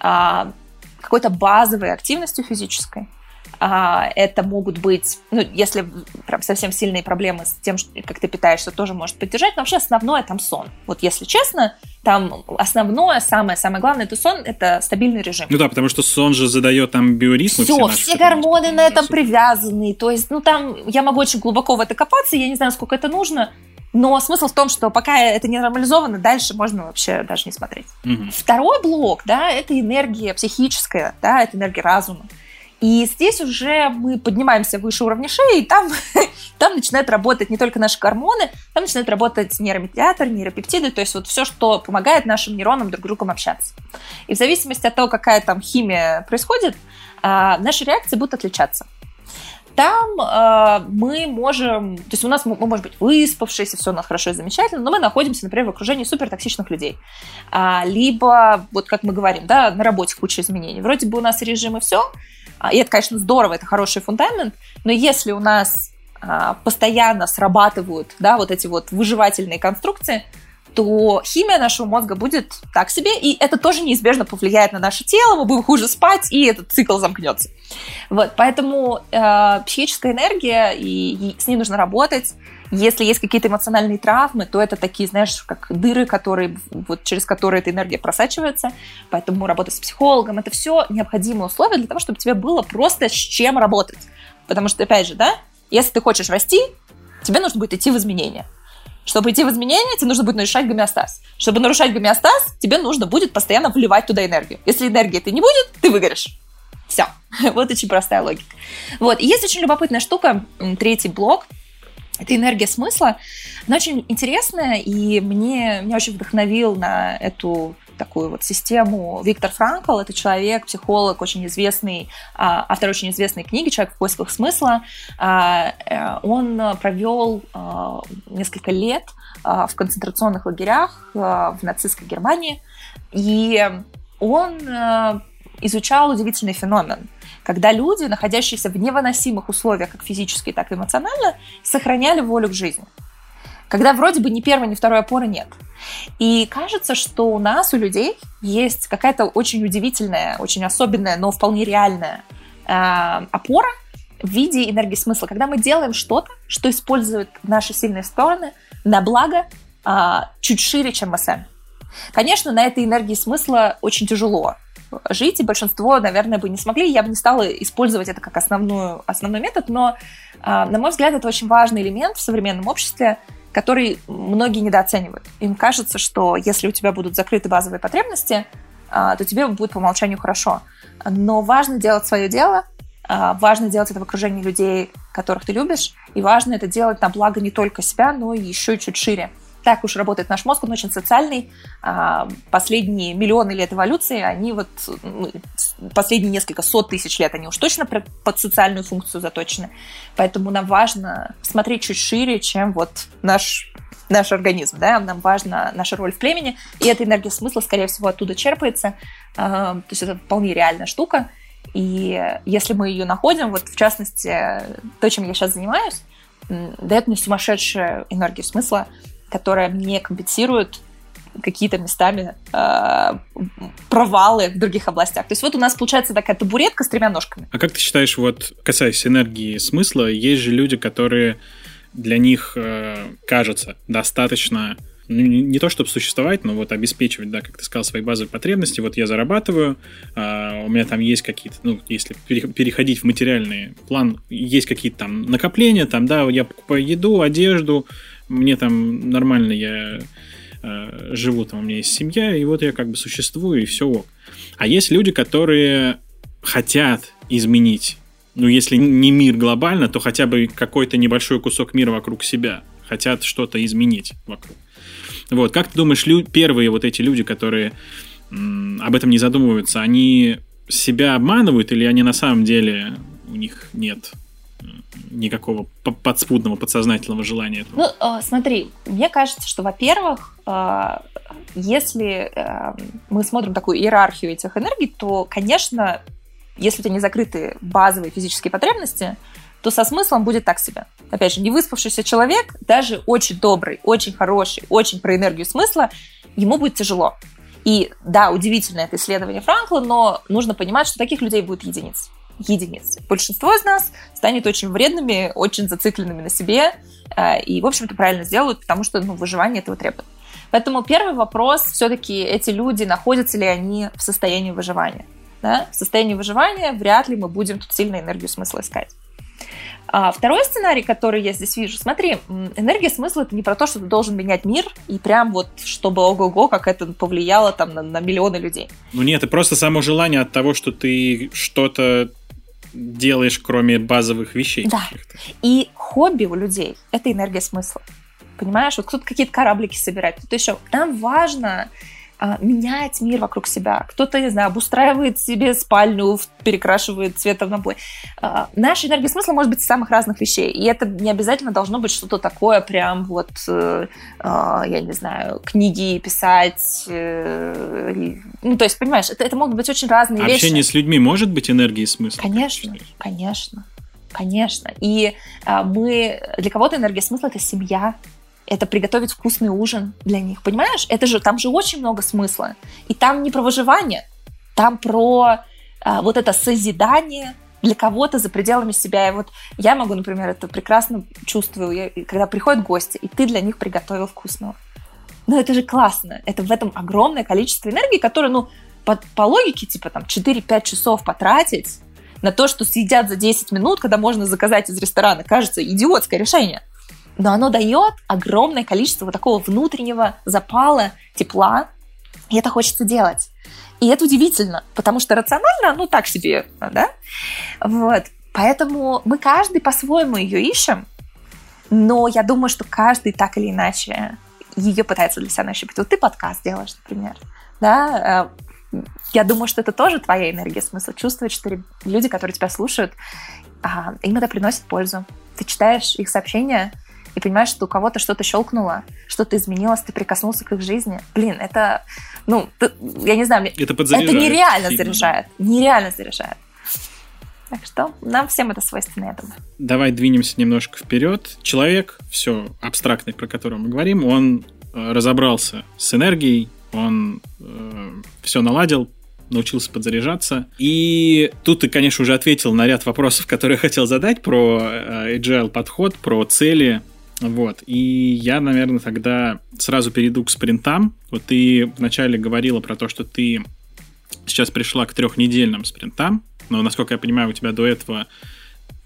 а, какой-то базовой активностью физической, а, это могут быть, ну, если прям совсем сильные проблемы с тем, как ты питаешься, тоже может поддержать, но вообще основное там сон. Вот если честно, там основное, самое-самое главное, это сон, это стабильный режим.
Ну да, потому что сон же задает там биоритмы.
Все, все, все гормоны на этом привязаны. То есть, ну там, я могу очень глубоко в это копаться, я не знаю, сколько это нужно, но смысл в том, что пока это не нормализовано, дальше можно вообще даже не смотреть. Угу. Второй блок, да, это энергия психическая, да, это энергия разума. И здесь уже мы поднимаемся выше уровня шеи, и там, там начинают работать не только наши гормоны, там начинают работать нейромедиаторы, нейропептиды, то есть вот все, что помогает нашим нейронам друг с другом общаться. И в зависимости от того, какая там химия происходит, а, наши реакции будут отличаться. Там э, мы можем, то есть у нас мы, мы можем быть выспавшиеся, все у нас хорошо и замечательно, но мы находимся, например, в окружении супертоксичных людей. А, либо, вот как мы говорим, да, на работе куча изменений. Вроде бы у нас режим и все, и это, конечно, здорово, это хороший фундамент, но если у нас а, постоянно срабатывают да, вот эти вот выживательные конструкции, то химия нашего мозга будет так себе, и это тоже неизбежно повлияет на наше тело, мы будем хуже спать, и этот цикл замкнется. Вот, поэтому э, психическая энергия, и, и с ней нужно работать. Если есть какие-то эмоциональные травмы, то это такие, знаешь, как дыры, которые, вот, через которые эта энергия просачивается. Поэтому работа с психологом – это все необходимые условия для того, чтобы тебе было просто с чем работать. Потому что, опять же, да, если ты хочешь расти, тебе нужно будет идти в изменения. Чтобы идти в изменения, тебе нужно будет нарушать гомеостаз. Чтобы нарушать гомеостаз, тебе нужно будет постоянно вливать туда энергию. Если энергии ты не будет, ты выгоришь. Все. Вот очень простая логика. Вот. И есть очень любопытная штука, третий блок – эта энергия смысла, она очень интересная, и мне, меня очень вдохновил на эту такую вот систему Виктор Франкл. Это человек, психолог, очень известный, а, автор очень известной книги «Человек в поисках смысла». А, э, он провел а, несколько лет в концентрационных лагерях в нацистской Германии, и он изучал удивительный феномен – когда люди, находящиеся в невыносимых условиях, как физически, так и эмоционально, сохраняли волю к жизни. Когда вроде бы ни первой, ни второй опоры нет. И кажется, что у нас, у людей, есть какая-то очень удивительная, очень особенная, но вполне реальная э, опора в виде энергии смысла. Когда мы делаем что-то, что использует наши сильные стороны на благо э, чуть шире, чем мы сами. Конечно, на этой энергии смысла очень тяжело жить, и большинство, наверное, бы не смогли. Я бы не стала использовать это как основную, основной метод, но, а, на мой взгляд, это очень важный элемент в современном обществе, который многие недооценивают. Им кажется, что если у тебя будут закрыты базовые потребности, а, то тебе будет по умолчанию хорошо. Но важно делать свое дело, а, важно делать это в окружении людей, которых ты любишь, и важно это делать на благо не только себя, но и еще чуть шире так уж работает наш мозг, он очень социальный. А, последние миллионы лет эволюции, они вот, ну, последние несколько сот тысяч лет, они уж точно под социальную функцию заточены. Поэтому нам важно смотреть чуть шире, чем вот наш наш организм, да, нам важна наша роль в племени, и эта энергия смысла, скорее всего, оттуда черпается, а, то есть это вполне реальная штука, и если мы ее находим, вот в частности, то, чем я сейчас занимаюсь, дает мне сумасшедшую энергию смысла, которая мне компенсирует какие-то местами э, провалы в других областях. То есть вот у нас получается такая табуретка с тремя ножками.
А как ты считаешь, вот касаясь энергии смысла, есть же люди, которые для них э, кажется достаточно ну, не то чтобы существовать, но вот обеспечивать, да, как ты сказал, свои базовые потребности. Вот я зарабатываю, э, у меня там есть какие-то, ну, если переходить в материальный план, есть какие-то там накопления, там, да, я покупаю еду, одежду, мне там нормально, я э, живу, там у меня есть семья, и вот я как бы существую, и все ок. А есть люди, которые хотят изменить, ну, если не мир глобально, то хотя бы какой-то небольшой кусок мира вокруг себя, хотят что-то изменить вокруг. Вот, как ты думаешь, лю- первые вот эти люди, которые м- об этом не задумываются, они себя обманывают или они на самом деле у них нет никакого подспудного, подсознательного желания этого?
Ну, э, смотри, мне кажется, что, во-первых, э, если э, мы смотрим такую иерархию этих энергий, то, конечно, если у тебя не закрыты базовые физические потребности, то со смыслом будет так себе. Опять же, не выспавшийся человек, даже очень добрый, очень хороший, очень про энергию смысла, ему будет тяжело. И да, удивительно это исследование Франкла, но нужно понимать, что таких людей будет единиц единиц. Большинство из нас станет очень вредными, очень зацикленными на себе, э, и, в общем-то, правильно сделают, потому что ну, выживание этого требует. Поэтому первый вопрос, все-таки эти люди, находятся ли они в состоянии выживания? Да? В состоянии выживания вряд ли мы будем тут сильно энергию смысла искать. А второй сценарий, который я здесь вижу, смотри, энергия смысла это не про то, что ты должен менять мир и прям вот, чтобы ого-го, как это повлияло там на, на миллионы людей.
Ну нет, это просто само желание от того, что ты что-то делаешь, кроме базовых вещей.
Да. И хобби у людей – это энергия смысла. Понимаешь, вот кто-то какие-то кораблики собирает, кто-то еще. Нам важно а, менять мир вокруг себя. Кто-то, не знаю, обустраивает себе спальню, перекрашивает цветом на бой. А, наша энергия смысла может быть из самых разных вещей. И это не обязательно должно быть что-то такое прям вот, э, а, я не знаю, книги писать. Э, ну, то есть, понимаешь, это, это могут быть очень разные
Общение
вещи.
Общение с людьми может быть энергией смысла?
Конечно, конечно. Конечно. И мы для кого-то энергия смысла это семья, это приготовить вкусный ужин для них. Понимаешь? Это же, там же очень много смысла. И там не про выживание, там про а, вот это созидание для кого-то за пределами себя. И вот я могу, например, это прекрасно чувствую, я, когда приходят гости, и ты для них приготовил вкусного. Ну, это же классно. Это в этом огромное количество энергии, которое, ну, по, по логике, типа, там, 4-5 часов потратить на то, что съедят за 10 минут, когда можно заказать из ресторана, кажется идиотское решение но оно дает огромное количество вот такого внутреннего запала, тепла, и это хочется делать. И это удивительно, потому что рационально, ну так себе, да? Вот. Поэтому мы каждый по-своему ее ищем, Но я думаю, что каждый так или иначе ее пытается для себя нащупать. Вот ты подкаст делаешь, например. Да, э, я думаю, что это тоже твоя энергия, смысл чувствовать, что люди, которые тебя слушают, а, им это приносит пользу. Ты читаешь их сообщения, и понимаешь, что у кого-то что-то щелкнуло, что-то изменилось, ты прикоснулся к их жизни. Блин, это, ну, ты, я не знаю,
это,
это нереально сильно. заряжает. Нереально заряжает. Так что нам всем это свойственно, я думаю.
Давай двинемся немножко вперед. Человек, все абстрактный, про который мы говорим, он э, разобрался с энергией, он э, все наладил, научился подзаряжаться. И тут ты, конечно, уже ответил на ряд вопросов, которые я хотел задать про э, agile подход, про цели. Вот. И я, наверное, тогда сразу перейду к спринтам. Вот ты вначале говорила про то, что ты сейчас пришла к трехнедельным спринтам но, насколько я понимаю, у тебя до этого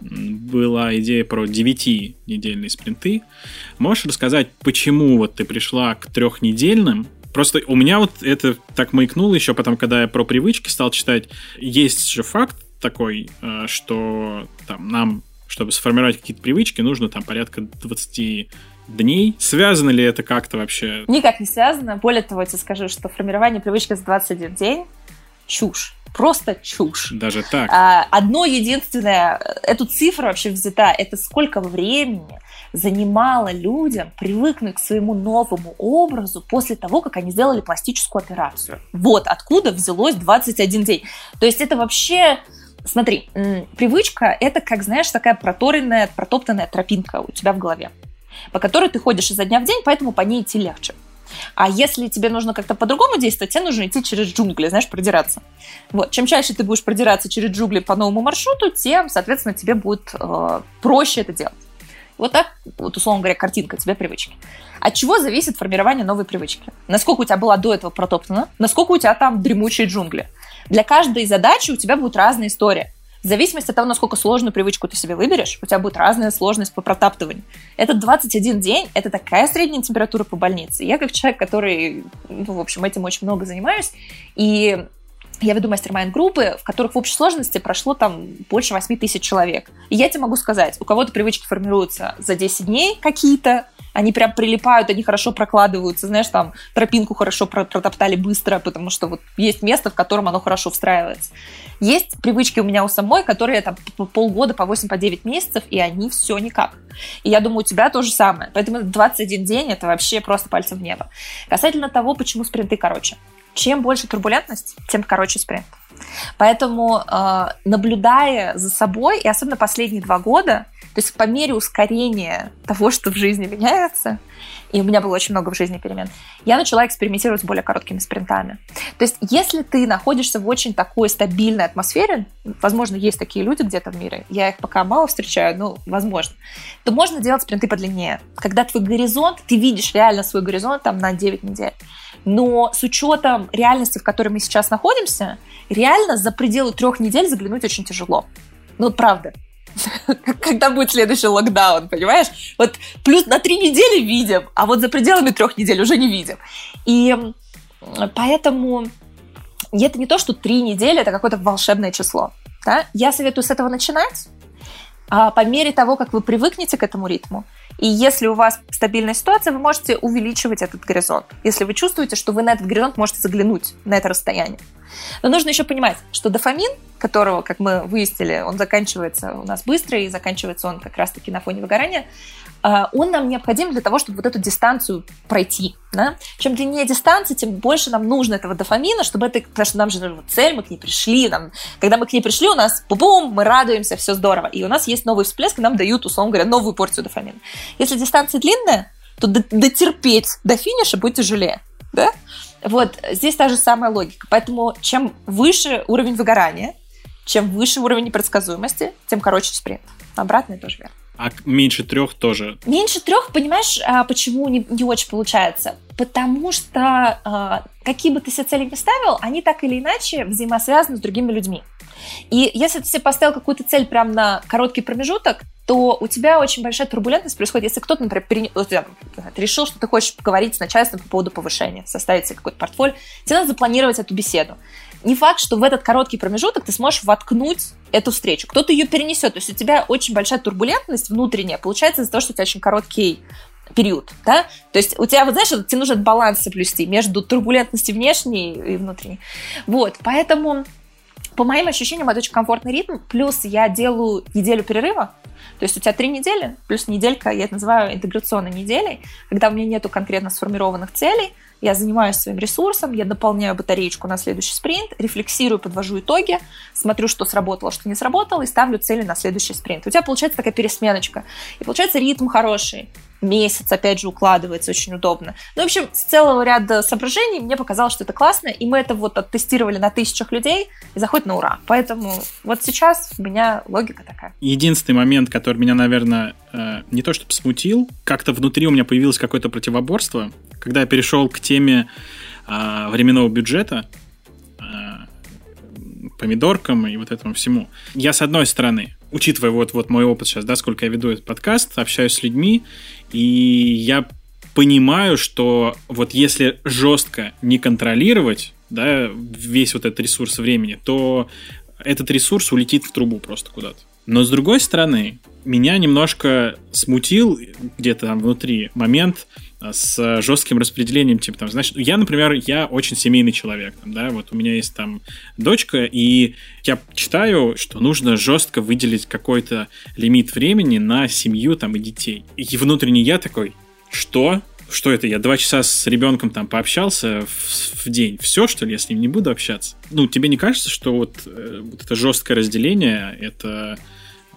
была идея про 9-недельные спринты. Можешь рассказать, почему вот ты пришла к трехнедельным? Просто у меня вот это так маякнуло еще потом, когда я про привычки стал читать. Есть же факт такой, э, что там нам, чтобы сформировать какие-то привычки, нужно там порядка 20 дней. Связано ли это как-то вообще?
Никак не связано. Более того, я тебе скажу, что формирование привычки за 21 день – чушь просто чушь.
Даже так?
А, одно единственное, эту цифру вообще взята, это сколько времени занимало людям привыкнуть к своему новому образу после того, как они сделали пластическую операцию. Вот откуда взялось 21 день. То есть это вообще Смотри, привычка – это, как, знаешь, такая проторенная, протоптанная тропинка у тебя в голове, по которой ты ходишь изо дня в день, поэтому по ней идти легче. А если тебе нужно как-то по-другому действовать, тебе нужно идти через джунгли, знаешь, продираться. Вот. Чем чаще ты будешь продираться через джунгли по новому маршруту, тем, соответственно, тебе будет э, проще это делать. Вот так, вот условно говоря, картинка тебе привычки. От чего зависит формирование новой привычки? Насколько у тебя была до этого протоптана, насколько у тебя там дремучие джунгли. Для каждой задачи у тебя будет разная история. В зависимости от того, насколько сложную привычку ты себе выберешь, у тебя будет разная сложность по протаптыванию. Этот 21 день – это такая средняя температура по больнице. Я как человек, который, ну, в общем, этим очень много занимаюсь, и я веду мастер-майнд группы, в которых в общей сложности прошло там больше 8 тысяч человек. И я тебе могу сказать, у кого-то привычки формируются за 10 дней какие-то, они прям прилипают, они хорошо прокладываются, знаешь, там тропинку хорошо протоптали быстро, потому что вот есть место, в котором оно хорошо встраивается. Есть привычки у меня у самой, которые там по полгода, по 8, по 9 месяцев, и они все никак. И я думаю, у тебя то же самое. Поэтому 21 день это вообще просто пальцем в небо. Касательно того, почему спринты короче. Чем больше турбулентность, тем короче спринт. Поэтому, э, наблюдая за собой, и особенно последние два года, то есть по мере ускорения того, что в жизни меняется, и у меня было очень много в жизни перемен, я начала экспериментировать с более короткими спринтами. То есть если ты находишься в очень такой стабильной атмосфере, возможно, есть такие люди где-то в мире, я их пока мало встречаю, но возможно, то можно делать спринты подлиннее. Когда твой горизонт, ты видишь реально свой горизонт там на 9 недель. Но с учетом реальности, в которой мы сейчас находимся, реально за пределы трех недель заглянуть очень тяжело. Ну, правда. Когда будет следующий локдаун, понимаешь? Вот плюс на три недели видим, а вот за пределами трех недель уже не видим. И поэтому это не то, что три недели это какое-то волшебное число. Да? Я советую с этого начинать. А по мере того, как вы привыкнете к этому ритму, и если у вас стабильная ситуация, вы можете увеличивать этот горизонт, если вы чувствуете, что вы на этот горизонт можете заглянуть, на это расстояние. Но нужно еще понимать, что дофамин, которого, как мы выяснили, он заканчивается у нас быстро, и заканчивается он как раз-таки на фоне выгорания, он нам необходим для того, чтобы вот эту дистанцию пройти. Да? Чем длиннее дистанция, тем больше нам нужно этого дофамина, чтобы это, потому что нам же нужна цель, мы к ней пришли, нам, когда мы к ней пришли, у нас бум, мы радуемся, все здорово, и у нас есть новый всплеск, и нам дают, условно говоря, новую порцию дофамина. Если дистанция длинная, то дотерпеть до финиша будет тяжелее. Да? Вот здесь та же самая логика. Поэтому чем выше уровень выгорания, чем выше уровень непредсказуемости, тем короче спринт. Обратно тоже верно.
А меньше трех тоже?
Меньше трех, понимаешь, а, почему не, не очень получается? Потому что а, какие бы ты себе цели ни ставил, они так или иначе взаимосвязаны с другими людьми. И если ты себе поставил какую-то цель прямо на короткий промежуток, то у тебя очень большая турбулентность происходит. Если кто-то, например, перен... решил, что ты хочешь поговорить с начальством по поводу повышения, составить себе какой-то портфолио, тебе надо запланировать эту беседу. Не факт, что в этот короткий промежуток ты сможешь воткнуть эту встречу. Кто-то ее перенесет. То есть у тебя очень большая турбулентность внутренняя получается из-за того, что у тебя очень короткий период, да? То есть у тебя, вот знаешь, тебе нужно баланс соблюсти между турбулентностью внешней и внутренней. Вот, поэтому по моим ощущениям, это очень комфортный ритм. Плюс я делаю неделю перерыва. То есть у тебя три недели, плюс неделька, я это называю интеграционной неделей, когда у меня нету конкретно сформированных целей, я занимаюсь своим ресурсом, я дополняю батареечку на следующий спринт, рефлексирую, подвожу итоги, смотрю, что сработало, что не сработало, и ставлю цели на следующий спринт. У тебя получается такая пересменочка. И получается ритм хороший месяц, опять же, укладывается очень удобно. Ну, в общем, с целого ряда соображений мне показалось, что это классно, и мы это вот оттестировали на тысячах людей, и заходит на ура. Поэтому вот сейчас у меня логика такая.
Единственный момент, который меня, наверное, э, не то чтобы смутил, как-то внутри у меня появилось какое-то противоборство, когда я перешел к теме э, временного бюджета, э, помидоркам и вот этому всему. Я, с одной стороны, учитывая вот, вот мой опыт сейчас, да, сколько я веду этот подкаст, общаюсь с людьми, и я понимаю, что вот если жестко не контролировать, да, весь вот этот ресурс времени, то этот ресурс улетит в трубу просто куда-то. Но с другой стороны, меня немножко смутил где-то там внутри момент с жестким распределением, типа там, знаешь, я, например, я очень семейный человек, там, да, вот у меня есть там дочка, и я читаю, что нужно жестко выделить какой-то лимит времени на семью там и детей. И внутренне я такой, что? Что это, я два часа с ребенком там пообщался в, в день? Все, что ли, я с ним не буду общаться? Ну, тебе не кажется, что вот, э, вот это жесткое разделение, это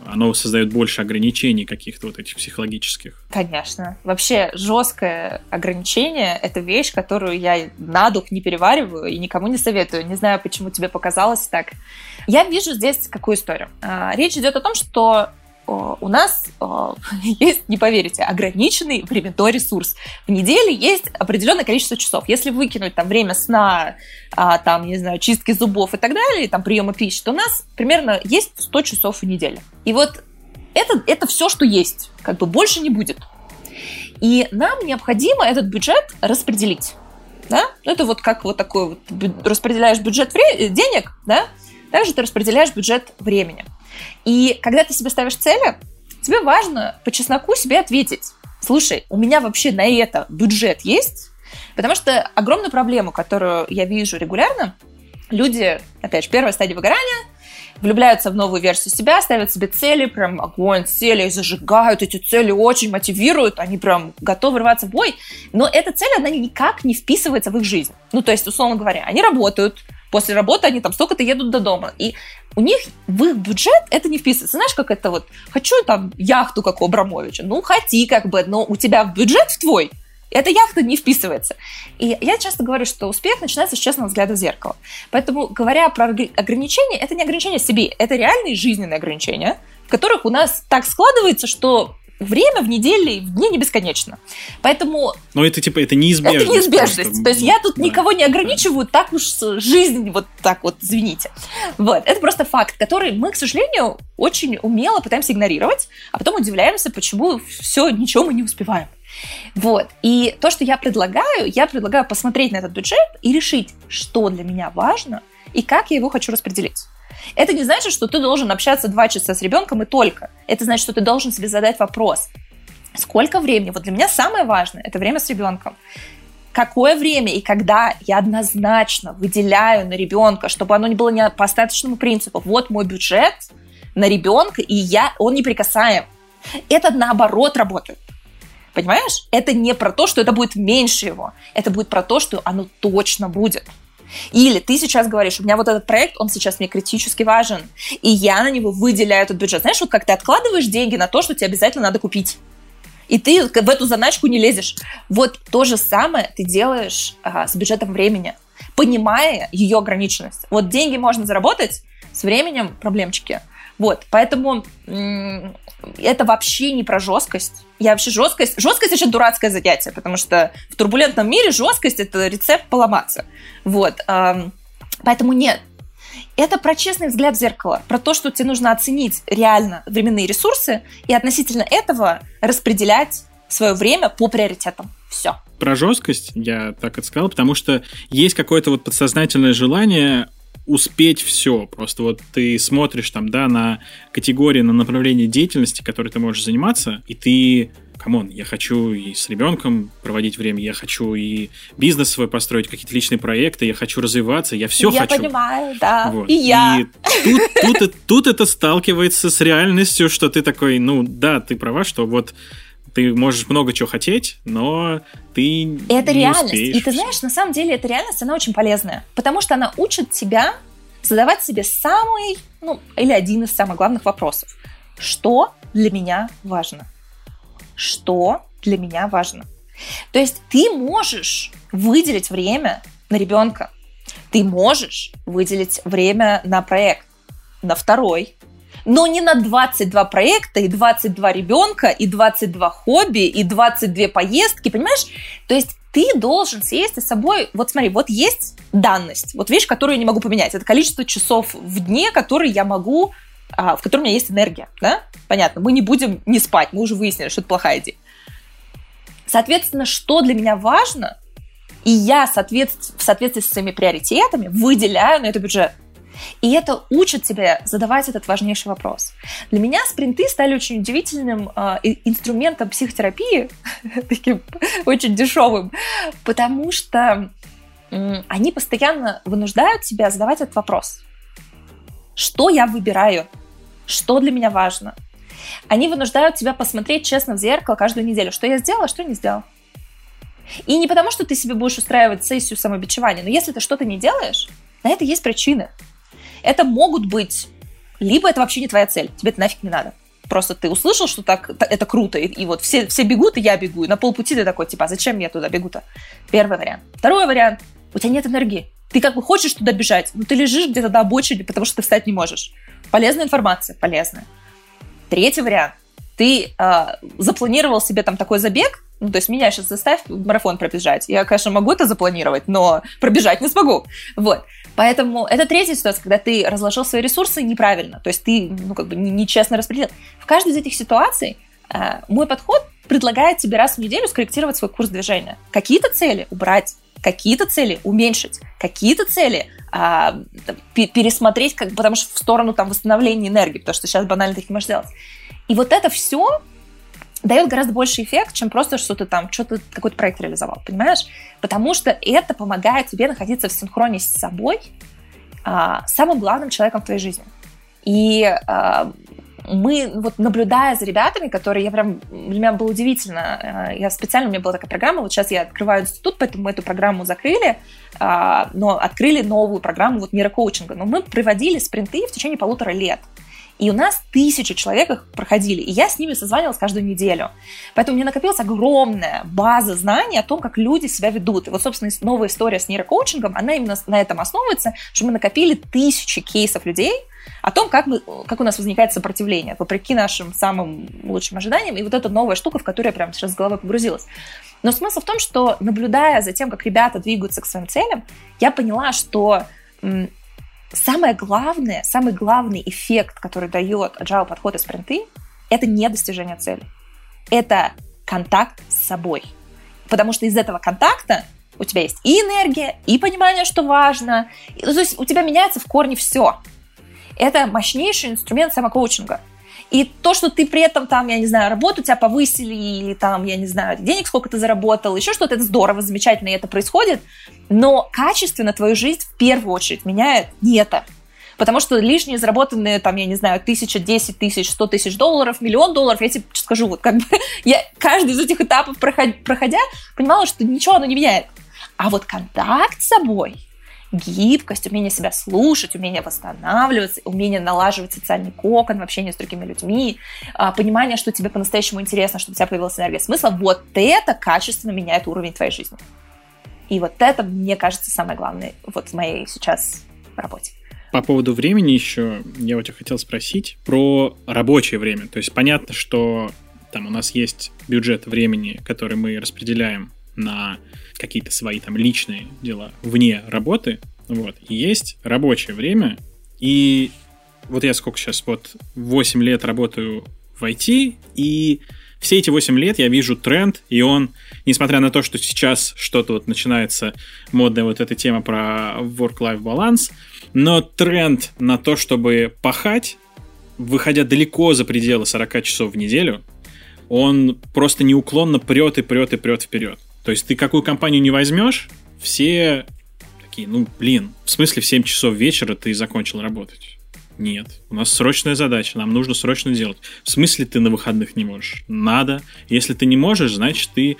оно создает больше ограничений каких-то вот этих психологических.
Конечно. Вообще жесткое ограничение — это вещь, которую я на дух не перевариваю и никому не советую. Не знаю, почему тебе показалось так. Я вижу здесь какую историю. А, речь идет о том, что у нас есть, не поверите, ограниченный временной ресурс. В неделе есть определенное количество часов. Если выкинуть там время сна, а, там, не знаю, чистки зубов и так далее, там, приема пищи, то у нас примерно есть 100 часов в неделю. И вот это, это все, что есть. Как бы больше не будет. И нам необходимо этот бюджет распределить. Да? Ну, это вот как вот такой вот распределяешь бюджет денег, да? Также ты распределяешь бюджет времени. И когда ты себе ставишь цели, тебе важно по чесноку себе ответить. Слушай, у меня вообще на это бюджет есть? Потому что огромную проблему, которую я вижу регулярно, люди, опять же, первая стадия выгорания, влюбляются в новую версию себя, ставят себе цели, прям огонь, цели, зажигают эти цели, очень мотивируют, они прям готовы рваться в бой. Но эта цель, она никак не вписывается в их жизнь. Ну, то есть, условно говоря, они работают, после работы они там столько-то едут до дома. И у них в их бюджет это не вписывается. Знаешь, как это вот, хочу там яхту, как у Абрамовича. Ну, хоти как бы, но у тебя в бюджет в твой эта яхта не вписывается. И я часто говорю, что успех начинается с честного взгляда в зеркало. Поэтому, говоря про ограничения, это не ограничения себе, это реальные жизненные ограничения, в которых у нас так складывается, что время в неделе, в дне не бесконечно. Поэтому...
Но это типа, это неизбежность.
Это неизбежность. Просто. То есть я тут да. никого не ограничиваю, так уж жизнь вот так вот, извините. Вот, это просто факт, который мы, к сожалению, очень умело пытаемся игнорировать, а потом удивляемся, почему все, ничего мы не успеваем. Вот. И то, что я предлагаю, я предлагаю посмотреть на этот бюджет и решить, что для меня важно и как я его хочу распределить. Это не значит, что ты должен общаться два часа с ребенком и только. Это значит, что ты должен себе задать вопрос. Сколько времени? Вот для меня самое важное – это время с ребенком. Какое время и когда я однозначно выделяю на ребенка, чтобы оно не было не по остаточному принципу. Вот мой бюджет на ребенка, и я, он не прикасаем. Это наоборот работает. Понимаешь? Это не про то, что это будет меньше его. Это будет про то, что оно точно будет. Или ты сейчас говоришь, у меня вот этот проект, он сейчас мне критически важен, и я на него выделяю этот бюджет. Знаешь, вот как ты откладываешь деньги на то, что тебе обязательно надо купить. И ты в эту заначку не лезешь. Вот то же самое ты делаешь а, с бюджетом времени, понимая ее ограниченность. Вот деньги можно заработать, с временем проблемчики. Вот, поэтому это вообще не про жесткость. Я вообще жесткость... Жесткость очень дурацкое занятие, потому что в турбулентном мире жесткость — это рецепт поломаться. Вот. Поэтому нет. Это про честный взгляд в зеркало, про то, что тебе нужно оценить реально временные ресурсы и относительно этого распределять свое время по приоритетам. Все.
Про жесткость я так это сказал, потому что есть какое-то вот подсознательное желание успеть все. Просто вот ты смотришь там, да, на категории, на направление деятельности, которой ты можешь заниматься, и ты come on, я хочу и с ребенком проводить время, я хочу и бизнес свой построить, какие-то личные проекты, я хочу развиваться, я все
я
хочу.
Я понимаю, да, вот. и я. И
тут, тут, тут это сталкивается с реальностью, что ты такой, ну да, ты права, что вот ты можешь много чего хотеть, но ты
Это
не
реальность.
Успеешь.
И ты знаешь, на самом деле эта реальность, она очень полезная, потому что она учит тебя задавать себе самый, ну, или один из самых главных вопросов. Что для меня важно? Что для меня важно? То есть ты можешь выделить время на ребенка, ты можешь выделить время на проект, на второй, но не на 22 проекта и 22 ребенка и 22 хобби и 22 поездки, понимаешь? То есть ты должен сесть с собой, вот смотри, вот есть данность, вот вещь, которую я не могу поменять, это количество часов в дне, которые я могу, а, в котором у меня есть энергия, да? Понятно, мы не будем не спать, мы уже выяснили, что это плохая идея. Соответственно, что для меня важно, и я в соответствии с своими приоритетами выделяю на это бюджет. И это учит тебя задавать этот важнейший вопрос. Для меня спринты стали очень удивительным э, инструментом психотерапии, таким очень дешевым, потому что э, они постоянно вынуждают тебя задавать этот вопрос. Что я выбираю? Что для меня важно? Они вынуждают тебя посмотреть честно в зеркало каждую неделю, что я сделала, что не сделала. И не потому, что ты себе будешь устраивать сессию самобичевания, но если ты что-то не делаешь, на это есть причины. Это могут быть... Либо это вообще не твоя цель, тебе это нафиг не надо. Просто ты услышал, что так это круто, и, и вот все, все бегут, и я бегу, и на полпути ты такой, типа, а зачем я туда бегу-то? Первый вариант. Второй вариант. У тебя нет энергии. Ты как бы хочешь туда бежать, но ты лежишь где-то на обочине, потому что ты встать не можешь. Полезная информация, полезная. Третий вариант. Ты э, запланировал себе там такой забег, ну, то есть меня сейчас заставь марафон пробежать. Я, конечно, могу это запланировать, но пробежать не смогу. Вот. Поэтому это третья ситуация, когда ты разложил свои ресурсы неправильно. То есть ты, ну, как бы нечестно распределил. В каждой из этих ситуаций э, мой подход предлагает тебе раз в неделю скорректировать свой курс движения. Какие-то цели убрать, какие-то цели уменьшить, какие-то цели а, пересмотреть, как, потому что в сторону там восстановления энергии, потому что сейчас банально так не можешь сделать. И вот это все дает гораздо больше эффект, чем просто что-то там, что-то, какой-то проект реализовал, понимаешь? Потому что это помогает тебе находиться в синхроне с собой, а, самым главным человеком в твоей жизни. И а, мы, вот наблюдая за ребятами, которые, я прям, для меня было удивительно, я специально, у меня была такая программа, вот сейчас я открываю институт, поэтому мы эту программу закрыли, а, но открыли новую программу вот нейрокоучинга, но мы проводили спринты в течение полутора лет. И у нас тысячи человек их проходили, и я с ними созванивалась каждую неделю. Поэтому у меня накопилась огромная база знаний о том, как люди себя ведут. И вот, собственно, новая история с нейрокоучингом, она именно на этом основывается, что мы накопили тысячи кейсов людей, о том, как, мы, как у нас возникает сопротивление, вопреки нашим самым лучшим ожиданиям. И вот эта новая штука, в которую я прямо сейчас с головой погрузилась. Но смысл в том, что наблюдая за тем, как ребята двигаются к своим целям, я поняла, что самое главное, самый главный эффект, который дает agile подход и спринты, это не достижение цели. Это контакт с собой. Потому что из этого контакта у тебя есть и энергия, и понимание, что важно. То есть у тебя меняется в корне все. Это мощнейший инструмент самокоучинга. И то, что ты при этом там, я не знаю, работу тебя повысили, или там, я не знаю, денег сколько ты заработал, еще что-то, это здорово, замечательно, и это происходит, но качественно твою жизнь в первую очередь меняет не это. Потому что лишние заработанные, там, я не знаю, тысяча, десять тысяч, сто тысяч долларов, миллион долларов, я тебе скажу, вот как бы я каждый из этих этапов проходя, понимала, что ничего оно не меняет. А вот контакт с собой, гибкость, умение себя слушать, умение восстанавливаться, умение налаживать социальный кокон в общении с другими людьми, а, понимание, что тебе по-настоящему интересно, чтобы у тебя появилась энергия смысла, вот это качественно меняет уровень твоей жизни. И вот это, мне кажется, самое главное вот в моей сейчас работе.
По поводу времени еще я у тебя хотел спросить про рабочее время. То есть понятно, что там у нас есть бюджет времени, который мы распределяем на какие-то свои там личные дела вне работы, вот, и есть рабочее время, и вот я сколько сейчас, вот 8 лет работаю в IT, и все эти 8 лет я вижу тренд, и он, несмотря на то, что сейчас что-то вот начинается модная вот эта тема про work-life баланс, но тренд на то, чтобы пахать, выходя далеко за пределы 40 часов в неделю, он просто неуклонно прет и прет и прет вперед. То есть ты какую компанию не возьмешь, все такие, ну, блин, в смысле в 7 часов вечера ты закончил работать? Нет, у нас срочная задача, нам нужно срочно делать. В смысле ты на выходных не можешь? Надо. Если ты не можешь, значит ты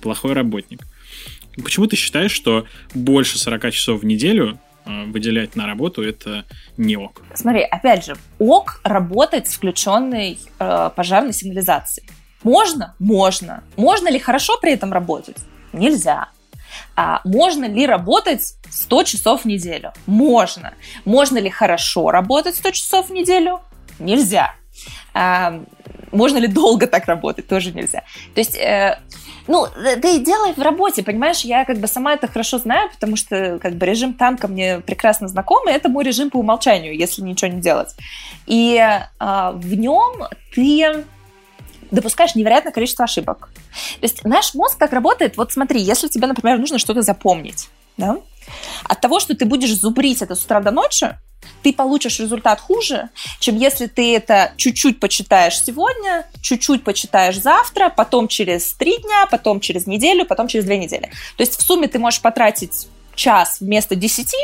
плохой работник. Почему ты считаешь, что больше 40 часов в неделю э, выделять на работу это не ок?
Смотри, опять же, ок работать с включенной э, пожарной сигнализацией. Можно? Можно. Можно ли хорошо при этом работать? Нельзя. А можно ли работать 100 часов в неделю? Можно. Можно ли хорошо работать 100 часов в неделю? Нельзя. А, можно ли долго так работать? Тоже нельзя. То есть, э, ну, да и дело в работе, понимаешь? Я как бы сама это хорошо знаю, потому что как бы режим танка мне прекрасно знаком, и это мой режим по умолчанию, если ничего не делать. И э, в нем ты допускаешь невероятное количество ошибок. То есть наш мозг так работает. Вот смотри, если тебе, например, нужно что-то запомнить, да, от того, что ты будешь зубрить это с утра до ночи, ты получишь результат хуже, чем если ты это чуть-чуть почитаешь сегодня, чуть-чуть почитаешь завтра, потом через три дня, потом через неделю, потом через две недели. То есть в сумме ты можешь потратить час вместо десяти,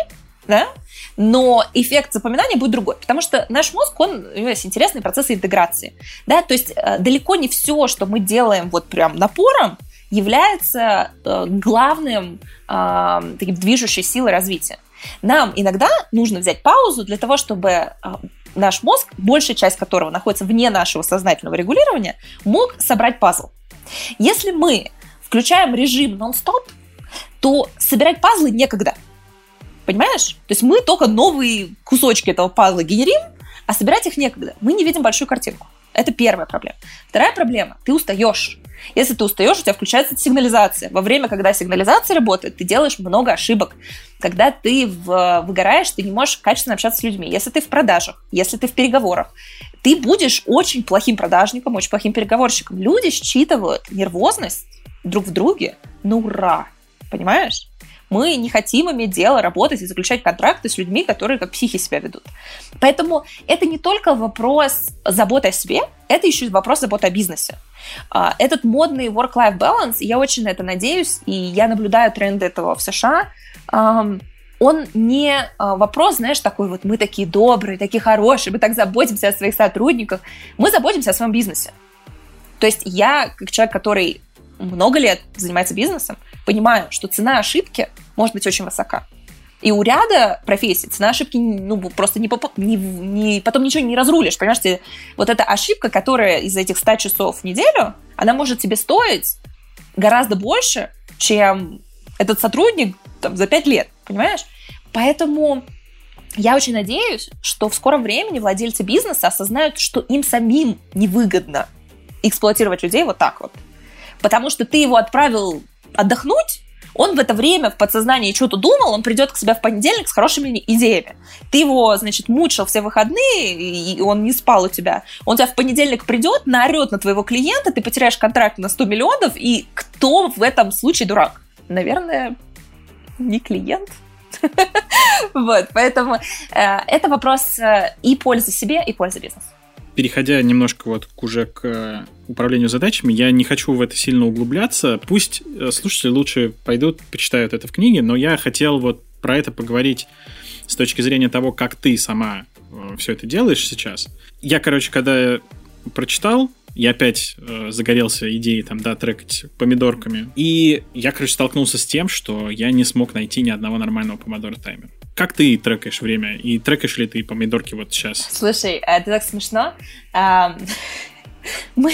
да, но эффект запоминания будет другой, потому что наш мозг, он, у него есть интересные процессы интеграции, да, то есть э, далеко не все, что мы делаем вот прям напором, является э, главным э, таким движущей силой развития. Нам иногда нужно взять паузу для того, чтобы э, наш мозг, большая часть которого находится вне нашего сознательного регулирования, мог собрать пазл. Если мы включаем режим нон-стоп, то собирать пазлы некогда – Понимаешь? То есть мы только новые кусочки этого пазла генерим, а собирать их некогда. Мы не видим большую картинку. Это первая проблема. Вторая проблема – ты устаешь. Если ты устаешь, у тебя включается сигнализация. Во время, когда сигнализация работает, ты делаешь много ошибок. Когда ты в, выгораешь, ты не можешь качественно общаться с людьми. Если ты в продажах, если ты в переговорах, ты будешь очень плохим продажником, очень плохим переговорщиком. Люди считывают нервозность друг в друге на ура. Понимаешь? Мы не хотим иметь дело, работать и заключать контракты с людьми, которые как психи себя ведут. Поэтому это не только вопрос заботы о себе, это еще и вопрос заботы о бизнесе. А, этот модный work-life balance, я очень на это надеюсь, и я наблюдаю тренды этого в США, он не а, вопрос, знаешь, такой вот мы такие добрые, такие хорошие, мы так заботимся о своих сотрудниках. Мы заботимся о своем бизнесе. То есть я, как человек, который много лет занимается бизнесом, понимаю, что цена ошибки может быть очень высока. И у ряда профессий цена ошибки ну, просто не, не, не, потом ничего не разрулишь. Понимаешь, вот эта ошибка, которая из этих 100 часов в неделю, она может тебе стоить гораздо больше, чем этот сотрудник там, за 5 лет. Понимаешь? Поэтому я очень надеюсь, что в скором времени владельцы бизнеса осознают, что им самим невыгодно эксплуатировать людей вот так вот. Потому что ты его отправил отдохнуть, он в это время в подсознании что-то думал, он придет к себе в понедельник с хорошими идеями. Ты его, значит, мучил все выходные, и он не спал у тебя. Он тебя в понедельник придет, наорет на твоего клиента, ты потеряешь контракт на 100 миллионов, и кто в этом случае дурак? Наверное, не клиент. Вот, поэтому э, это вопрос э, и пользы себе, и пользы бизнесу
переходя немножко вот уже к э, управлению задачами, я не хочу в это сильно углубляться. Пусть э, слушатели лучше пойдут, почитают это в книге, но я хотел вот про это поговорить с точки зрения того, как ты сама э, все это делаешь сейчас. Я, короче, когда прочитал, я опять э, загорелся идеей там, да, трекать помидорками. И я, короче, столкнулся с тем, что я не смог найти ни одного нормального помидора таймера. Как ты трекаешь время? И трекаешь ли ты помидорки вот сейчас?
Слушай, это так смешно. Мы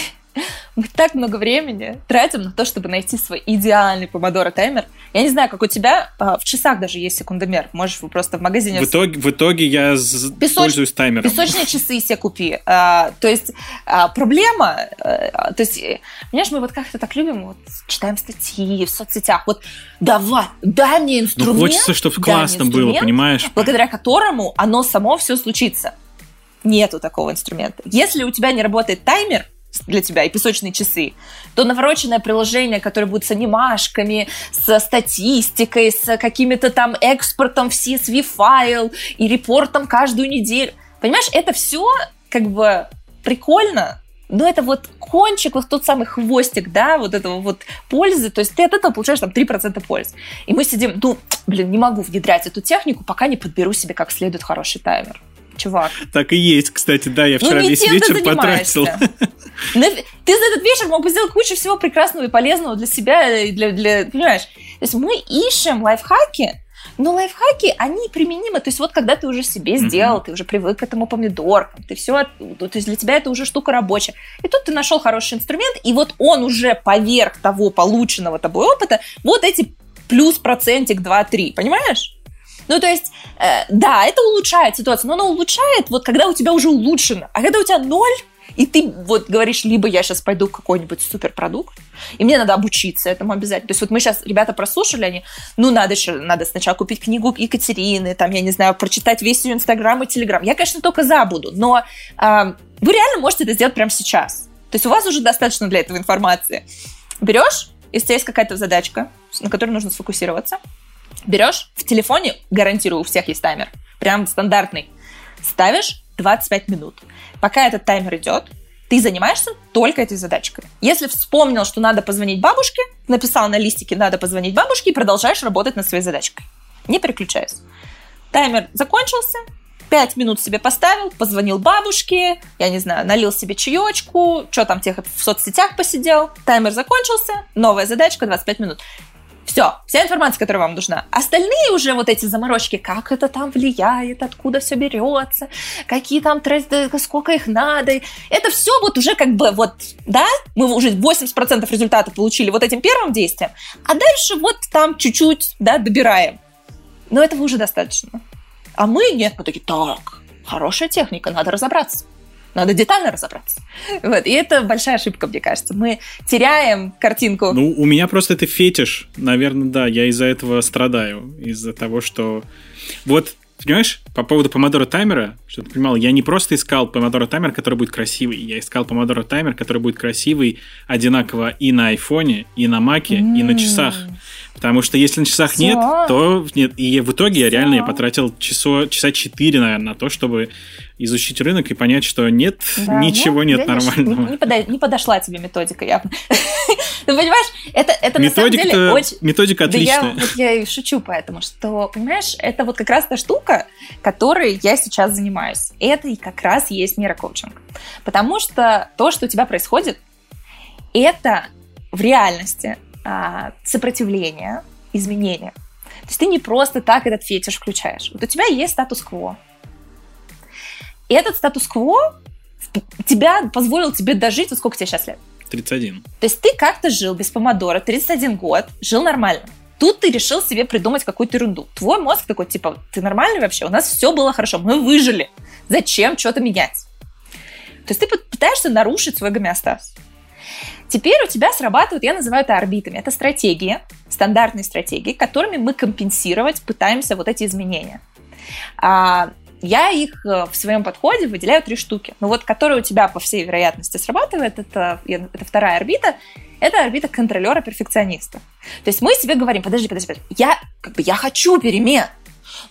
мы так много времени тратим на то, чтобы найти свой идеальный помодоро таймер. Я не знаю, как у тебя, а, в часах даже есть секундомер. Можешь вы просто в магазине...
В итоге, в итоге я Песоч... пользуюсь таймером.
Песочные часы себе купи. А, то есть а, проблема... А, то есть, понимаешь, мы вот как-то так любим, вот, читаем статьи в соцсетях. Вот давай, дай мне инструмент. Ну,
хочется, чтобы классно было, понимаешь?
Благодаря которому оно само все случится. Нету такого инструмента. Если у тебя не работает таймер, для тебя и песочные часы, то навороченное приложение, которое будет с анимашками, с статистикой, с какими-то там экспортом в CSV-файл и репортом каждую неделю. Понимаешь, это все как бы прикольно, но это вот кончик, вот тот самый хвостик, да, вот этого вот пользы, то есть ты от этого получаешь там 3% пользы. И мы сидим, ну, блин, не могу внедрять эту технику, пока не подберу себе как следует хороший таймер. Чувак.
Так и есть, кстати, да, я ну, вчера ну, весь вечер потратил.
Ну, ты за этот вечер мог бы сделать кучу всего прекрасного и полезного для себя, и для, для, понимаешь? То есть мы ищем лайфхаки, но лайфхаки, они применимы. То есть вот когда ты уже себе сделал, mm-hmm. ты уже привык к этому помидоркам, ты все, то есть для тебя это уже штука рабочая. И тут ты нашел хороший инструмент, и вот он уже поверх того полученного тобой опыта, вот эти плюс процентик 2-3, понимаешь? Ну, то есть, э, да, это улучшает ситуацию, но оно улучшает, вот когда у тебя уже улучшено. А когда у тебя ноль, и ты вот говоришь, либо я сейчас пойду в какой-нибудь суперпродукт, и мне надо обучиться этому обязательно. То есть вот мы сейчас, ребята прослушали, они, ну, надо еще, надо сначала купить книгу Екатерины, там, я не знаю, прочитать весь ее Инстаграм и Телеграм. Я, конечно, только забуду, но э, вы реально можете это сделать прямо сейчас. То есть у вас уже достаточно для этого информации. Берешь, если у есть какая-то задачка, на которой нужно сфокусироваться, берешь в телефоне, гарантирую, у всех есть таймер, прям стандартный, ставишь 25 минут. Пока этот таймер идет, ты занимаешься только этой задачкой. Если вспомнил, что надо позвонить бабушке, написал на листике «надо позвонить бабушке» и продолжаешь работать над своей задачкой. Не переключаясь. Таймер закончился, пять минут себе поставил, позвонил бабушке, я не знаю, налил себе чаечку, что там тех в соцсетях посидел, таймер закончился, новая задачка, 25 минут. Все, вся информация, которая вам нужна. Остальные уже вот эти заморочки, как это там влияет, откуда все берется, какие там тренды, сколько их надо. Это все вот уже как бы вот, да, мы уже 80% результата получили вот этим первым действием, а дальше вот там чуть-чуть, да, добираем. Но этого уже достаточно. А мы нет, мы такие, так, хорошая техника, надо разобраться. Надо детально разобраться. Вот. И это большая ошибка, мне кажется. Мы теряем картинку.
Ну, у меня просто это фетиш. Наверное, да, я из-за этого страдаю. Из-за того, что... Вот Понимаешь, по поводу помодоро таймера, что ты понимал, я не просто искал помодоро таймер, который будет красивый, я искал помодоро таймер, который будет красивый одинаково и на айфоне, и на маке, mm. и на часах. Потому что если на часах нет, то нет. И в итоге я реально я потратил часо, часа 4, наверное, на то, чтобы изучить рынок и понять, что нет, да, ничего ну, нет нормального.
Не, не, подо, не подошла тебе методика явно. Ты понимаешь, это, это на самом деле очень...
Методика отличная.
Да я, вот я и шучу поэтому, что, понимаешь, это вот как раз та штука, которой я сейчас занимаюсь. Это и как раз есть нейрокоучинг. Потому что то, что у тебя происходит, это в реальности а, сопротивление, изменения. То есть ты не просто так этот фетиш включаешь. Вот у тебя есть статус-кво. И этот статус-кво тебя позволил тебе дожить, вот сколько тебе сейчас лет?
31.
То есть ты как-то жил без помодора, 31 год, жил нормально. Тут ты решил себе придумать какую-то ерунду. Твой мозг такой, типа, ты нормальный вообще? У нас все было хорошо, мы выжили. Зачем что-то менять? То есть ты пытаешься нарушить свой гомеостаз. Теперь у тебя срабатывают, я называю это орбитами. Это стратегии, стандартные стратегии, которыми мы компенсировать пытаемся вот эти изменения. А, я их э, в своем подходе выделяю три штуки. Ну вот, которая у тебя, по всей вероятности, срабатывает, это, это вторая орбита, это орбита контролера-перфекциониста. То есть мы себе говорим, подожди, подожди, подожди, я, как бы, я хочу перемен,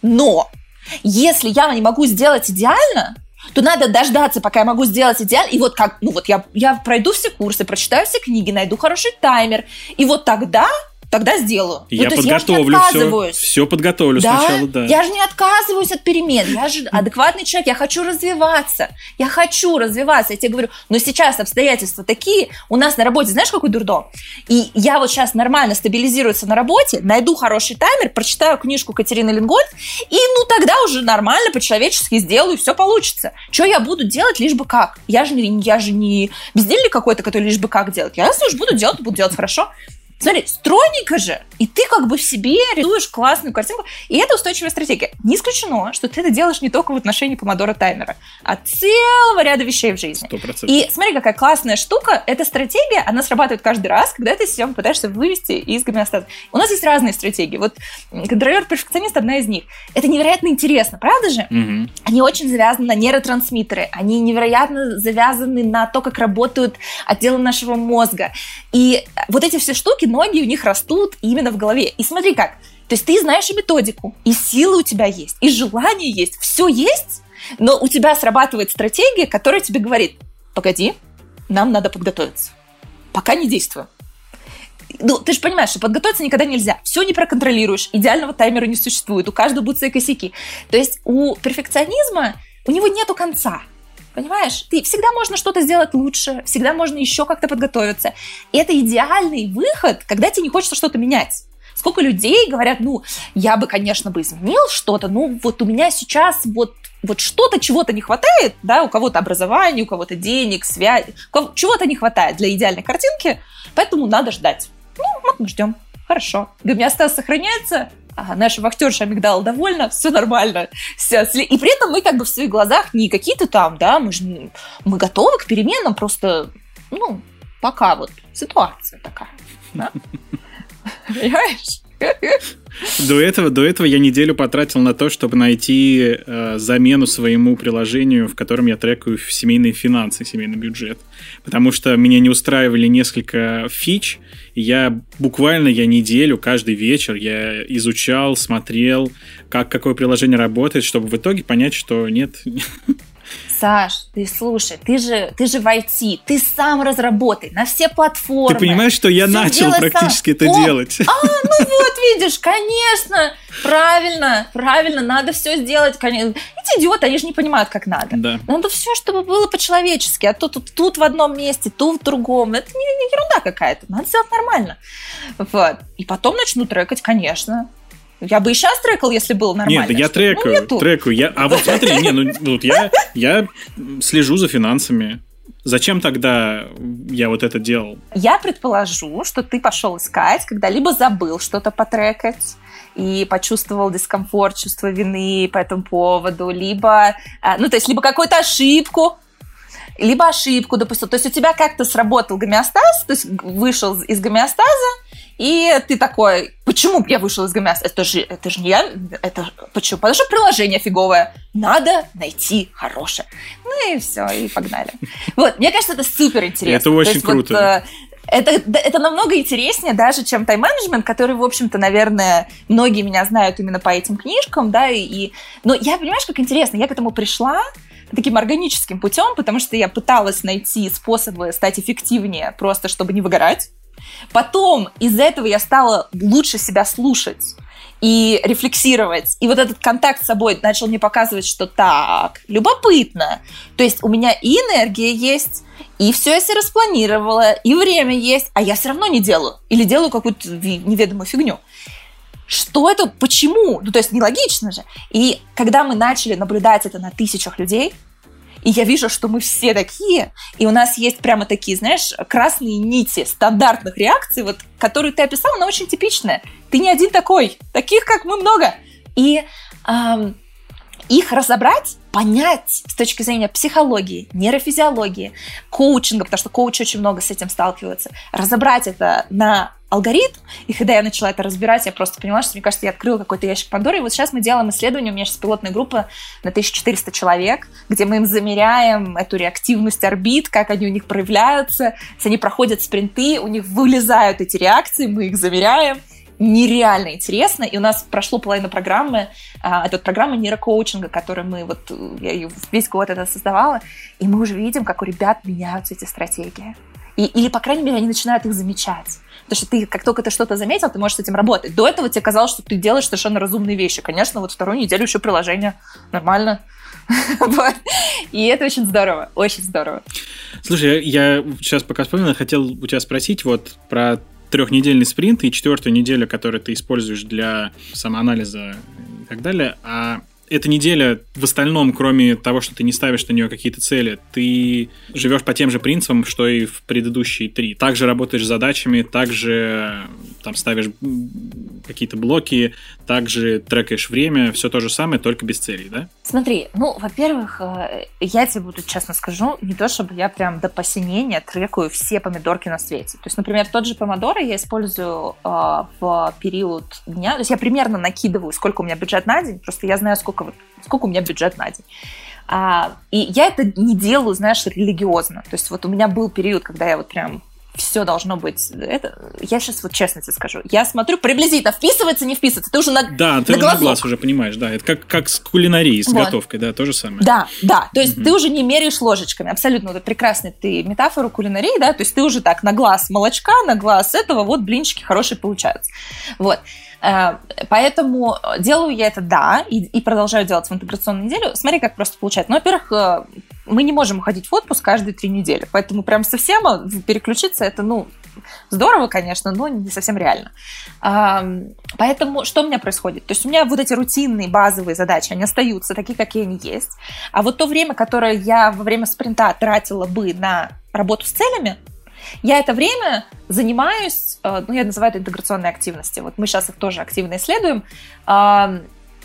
но если я не могу сделать идеально, то надо дождаться, пока я могу сделать идеально. И вот как, ну вот я, я пройду все курсы, прочитаю все книги, найду хороший таймер. И вот тогда тогда сделаю.
Ну, я ну, подготовлю я все, все подготовлю да? сначала, да.
Я же не отказываюсь от перемен, я же адекватный человек, я хочу развиваться, я хочу развиваться. Я тебе говорю, но сейчас обстоятельства такие, у нас на работе, знаешь, какой дурдом? И я вот сейчас нормально стабилизируется на работе, найду хороший таймер, прочитаю книжку Катерины Лингольд, и ну тогда уже нормально, по-человечески сделаю, все получится. Что я буду делать, лишь бы как? Я же, я же не бездельник какой-то, который лишь бы как делать. Я если уж буду делать, буду делать хорошо. Смотри, стройненько же, и ты как бы в себе рисуешь классную картинку, и это устойчивая стратегия. Не исключено, что ты это делаешь не только в отношении помодора таймера, а целого ряда вещей в жизни. 100%. И смотри, какая классная штука, эта стратегия, она срабатывает каждый раз, когда ты себя пытаешься вывести из гомеостаза. У нас есть разные стратегии. Вот контролер-перфекционист одна из них. Это невероятно интересно, правда же? Угу. Они очень завязаны на нейротрансмиттеры, они невероятно завязаны на то, как работают отделы нашего мозга. И вот эти все штуки, ноги у них растут именно в голове. И смотри как. То есть ты знаешь и методику, и силы у тебя есть, и желание есть, все есть, но у тебя срабатывает стратегия, которая тебе говорит, погоди, нам надо подготовиться. Пока не действуем. Ну, ты же понимаешь, что подготовиться никогда нельзя. Все не проконтролируешь, идеального таймера не существует, у каждого будут свои косяки. То есть у перфекционизма, у него нету конца. Понимаешь? Ты всегда можно что-то сделать лучше, всегда можно еще как-то подготовиться. И это идеальный выход, когда тебе не хочется что-то менять. Сколько людей говорят, ну, я бы, конечно, бы изменил что-то, но вот у меня сейчас вот вот что-то, чего-то не хватает, да, у кого-то образования, у кого-то денег, связи, чего-то не хватает для идеальной картинки, поэтому надо ждать. Ну, мы ждем. Хорошо. Гомеостаз сохраняется, а наша вахтерша амигдала довольна, все нормально. И при этом мы как бы в своих глазах не какие-то там, да, мы, же, мы готовы к переменам, просто, ну, пока вот ситуация такая.
Понимаешь? До этого, до этого я неделю потратил на то, чтобы найти э, замену своему приложению, в котором я трекаю семейные финансы, семейный бюджет. Потому что меня не устраивали несколько фич, я буквально я неделю, каждый вечер я изучал, смотрел, как какое приложение работает, чтобы в итоге понять, что нет,
Саш, ты слушай, ты же, ты же в IT, ты сам разработай на все платформы.
Ты понимаешь, что я начал практически сам. это О, делать?
А, ну вот, видишь, конечно, правильно, правильно, надо все сделать. Конечно. Эти идиоты, они же не понимают, как надо. Да. Надо все, чтобы было по-человечески, а то тут, тут в одном месте, тут в другом. Это не, не ерунда какая-то, надо сделать нормально. Вот. И потом начну трекать, конечно. Я бы и сейчас трекал, если было нормально.
Нет, я трекаю, ну, трекаю. Я, а вот смотри, не, ну вот я, я слежу за финансами. Зачем тогда я вот это делал?
Я предположу, что ты пошел искать, когда либо забыл что-то потрекать, и почувствовал дискомфорт, чувство вины по этому поводу, либо, а, ну, то есть, либо какую-то ошибку, либо ошибку допустил. То есть у тебя как-то сработал гомеостаз, то есть вышел из гомеостаза, и ты такой, почему я вышел из ГМС? Это же, это же не я, это почему? Потому что приложение фиговое. Надо найти хорошее. Ну и все, и погнали. Вот, мне кажется, это супер интересно.
Это очень круто. Вот, э,
это, это намного интереснее даже, чем тайм-менеджмент, который, в общем-то, наверное, многие меня знают именно по этим книжкам, да, и, и... Но я, понимаешь, как интересно, я к этому пришла таким органическим путем, потому что я пыталась найти способы стать эффективнее, просто чтобы не выгорать, Потом из этого я стала лучше себя слушать и рефлексировать. И вот этот контакт с собой начал мне показывать, что так, любопытно. То есть у меня и энергия есть, и все я себе распланировала, и время есть, а я все равно не делаю. Или делаю какую-то неведомую фигню. Что это? Почему? Ну, то есть нелогично же. И когда мы начали наблюдать это на тысячах людей, и я вижу, что мы все такие, и у нас есть прямо такие, знаешь, красные нити стандартных реакций, вот, которые ты описал, она очень типичная. Ты не один такой, таких, как мы, много. И эм, их разобрать, понять с точки зрения психологии, нейрофизиологии, коучинга, потому что коучи очень много с этим сталкиваются, разобрать это на алгоритм, и когда я начала это разбирать, я просто поняла, что, мне кажется, я открыла какой-то ящик Пандоры, и вот сейчас мы делаем исследование, у меня сейчас пилотная группа на 1400 человек, где мы им замеряем эту реактивность орбит, как они у них проявляются, если они проходят спринты, у них вылезают эти реакции, мы их замеряем, нереально интересно, и у нас прошло половина программы, а, это вот программа нейрокоучинга, которую мы вот, я ее весь год это создавала, и мы уже видим, как у ребят меняются эти стратегии. И, или, по крайней мере, они начинают их замечать. Потому что ты, как только ты что-то заметил, ты можешь с этим работать. До этого тебе казалось, что ты делаешь совершенно разумные вещи. Конечно, вот вторую неделю еще приложение. Нормально. И это очень здорово, очень здорово.
Слушай, я сейчас пока вспомнил, хотел у тебя спросить вот про трехнедельный спринт и четвертую неделю, которую ты используешь для самоанализа и так далее. А эта неделя в остальном, кроме того, что ты не ставишь на нее какие-то цели, ты живешь по тем же принципам, что и в предыдущие три. Также работаешь с задачами, также там ставишь какие-то блоки, также трекаешь время, все то же самое, только без целей, да?
Смотри, ну, во-первых, э, я тебе буду честно скажу, не то чтобы я прям до посинения трекаю все помидорки на свете. То есть, например, тот же помидоры я использую э, в период дня, то есть я примерно накидываю, сколько у меня бюджет на день, просто я знаю, сколько, сколько у меня бюджет на день. А, и я это не делаю, знаешь, религиозно. То есть вот у меня был период, когда я вот прям все должно быть. Это, я сейчас вот честно тебе скажу. Я смотрю приблизительно, вписывается, не вписывается. Ты уже на
Да, ты
на,
глазок. на глаз уже понимаешь, да. Это как, как с кулинарией, с вот. готовкой, да, то же самое.
Да, да. То есть угу. ты уже не меряешь ложечками. Абсолютно вот прекрасный ты метафору кулинарии, да. То есть ты уже так на глаз молочка, на глаз этого, вот блинчики хорошие получаются. Вот. Э, поэтому делаю я это, да, и, и продолжаю делать в интеграционную неделю. Смотри, как просто получается. Ну, во-первых, э, мы не можем уходить в отпуск каждые три недели, поэтому прям совсем э, переключиться это, ну, здорово, конечно, но не совсем реально. Поэтому что у меня происходит? То есть у меня вот эти рутинные базовые задачи, они остаются такие, какие они есть. А вот то время, которое я во время спринта тратила бы на работу с целями, я это время занимаюсь, э, ну, я называю это интеграционные активности. Вот мы сейчас их тоже активно исследуем.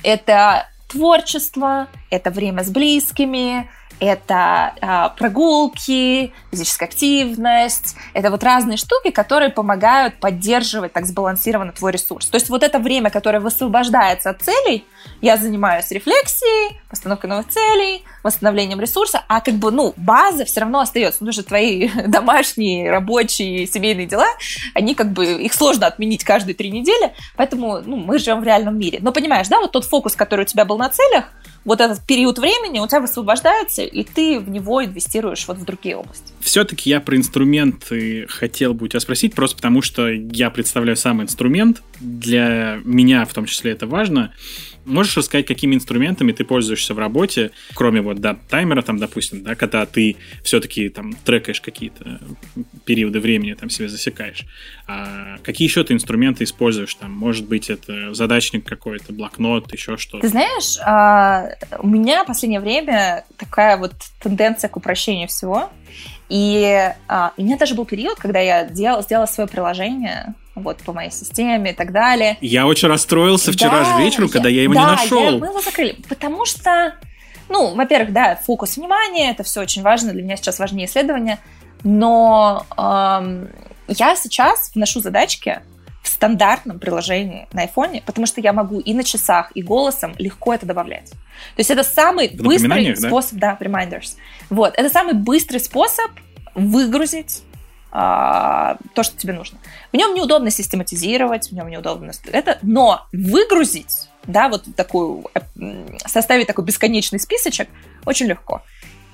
Это творчество, это время с близкими, это э, прогулки, физическая активность, это вот разные штуки, которые помогают поддерживать так сбалансированно твой ресурс. То есть вот это время, которое высвобождается от целей, я занимаюсь рефлексией, постановкой новых целей, восстановлением ресурса, а как бы, ну, база все равно остается, потому что твои домашние, рабочие, семейные дела, они как бы, их сложно отменить каждые три недели, поэтому, ну, мы живем в реальном мире. Но понимаешь, да, вот тот фокус, который у тебя был на целях, вот этот период времени у тебя высвобождается, и ты в него инвестируешь вот в другие области.
Все-таки я про инструменты хотел бы у тебя спросить, просто потому что я представляю сам инструмент. Для меня в том числе это важно. Можешь рассказать, какими инструментами ты пользуешься в работе, кроме вот, да, таймера там, допустим, да, когда ты все-таки там трекаешь какие-то периоды времени, там себе засекаешь. А какие еще ты инструменты используешь? Там, может быть, это задачник какой-то, блокнот, еще что-то.
Ты знаешь, а, у меня в последнее время такая вот тенденция к упрощению всего. И а, у меня даже был период, когда я делала, сделала свое приложение вот по моей системе и так далее.
Я очень расстроился вчера да, же вечером, я, когда я его
да,
не нашел.
Мы его закрыли, потому что, ну, во-первых, да, фокус внимания, это все очень важно, для меня сейчас важнее исследования, но эм, я сейчас вношу задачки в стандартном приложении на айфоне, потому что я могу и на часах, и голосом легко это добавлять. То есть это самый в быстрый способ, да, reminders. Вот, это самый быстрый способ выгрузить а, то, что тебе нужно. В нем неудобно систематизировать, в нем неудобно это, но выгрузить, да, вот такую, э, составить такой бесконечный списочек очень легко.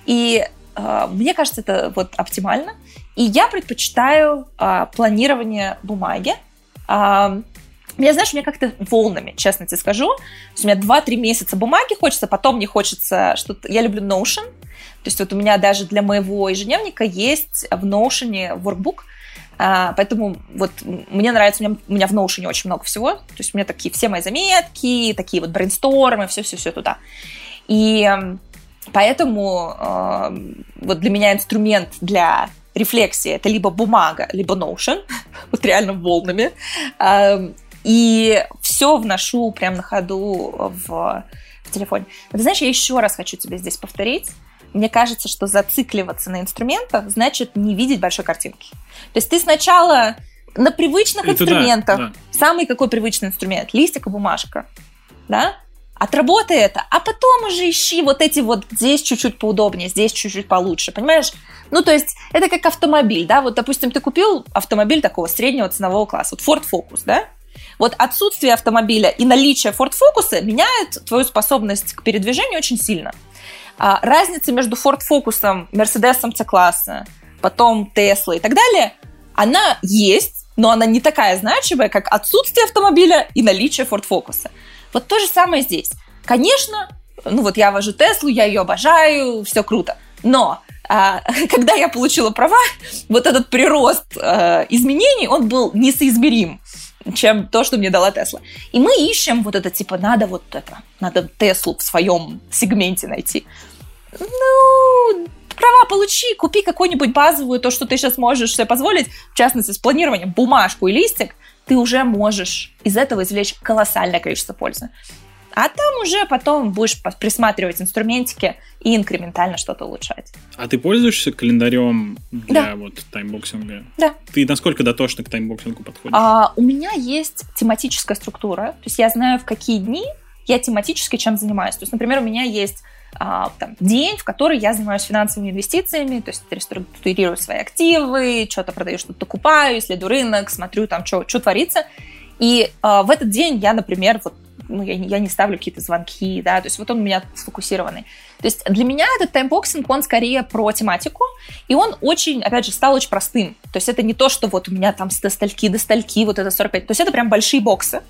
И э, мне кажется, это вот оптимально. И я предпочитаю э, планирование бумаги. Э, я, знаешь, у меня как-то волнами, честно тебе скажу. У меня 2-3 месяца бумаги хочется, потом мне хочется что-то... Я люблю Notion, то есть вот у меня даже для моего ежедневника есть в Notion workbook, а, поэтому вот мне нравится, у меня, у меня в Notion очень много всего, то есть у меня такие все мои заметки, такие вот брейнстормы, все-все-все туда. И поэтому э, вот для меня инструмент для рефлексии это либо бумага, либо Notion, вот реально волнами. Э, и все вношу прямо на ходу в, в телефоне. Но ты знаешь, я еще раз хочу тебе здесь повторить, мне кажется, что зацикливаться на инструментах значит не видеть большой картинки. То есть ты сначала на привычных Это инструментах, да, да. самый какой привычный инструмент, листик и бумажка, да, отработай это, а потом уже ищи вот эти вот здесь чуть-чуть поудобнее, здесь чуть-чуть получше, понимаешь? Ну, то есть это как автомобиль, да, вот, допустим, ты купил автомобиль такого среднего ценового класса, вот Ford Focus, да, вот отсутствие автомобиля и наличие Ford Focus меняет твою способность к передвижению очень сильно. А разница между Ford Focus, Mercedes C-класса, потом Tesla и так далее, она есть, но она не такая значимая, как отсутствие автомобиля и наличие Ford Focus. Вот то же самое здесь. Конечно, ну вот я вожу Теслу, я ее обожаю, все круто. Но а, когда я получила права, вот этот прирост а, изменений, он был несоизмерим чем то, что мне дала Тесла. И мы ищем вот это, типа, надо вот это, надо Теслу в своем сегменте найти. Ну, права получи, купи какую-нибудь базовую, то, что ты сейчас можешь себе позволить, в частности, с планированием, бумажку и листик, ты уже можешь из этого извлечь колоссальное количество пользы. А там уже потом будешь присматривать инструментики и инкрементально что-то улучшать.
А ты пользуешься календарем для да. вот timeboxing а?
Да.
Ты насколько дотошно к timeboxing у подходишь?
А, у меня есть тематическая структура. То есть я знаю, в какие дни я тематически чем занимаюсь. То есть, например, у меня есть а, там, день, в который я занимаюсь финансовыми инвестициями, то есть реструктурирую свои активы, что-то продаю, что-то покупаю, исследую рынок, смотрю там, что творится. И а, в этот день я, например, вот ну, я, я не ставлю какие-то звонки, да, то есть вот он у меня сфокусированный. То есть для меня этот timeboxing, он скорее про тематику, и он очень, опять же, стал очень простым. То есть это не то, что вот у меня там от стольки до стольки, вот это 45, то есть это прям большие боксы,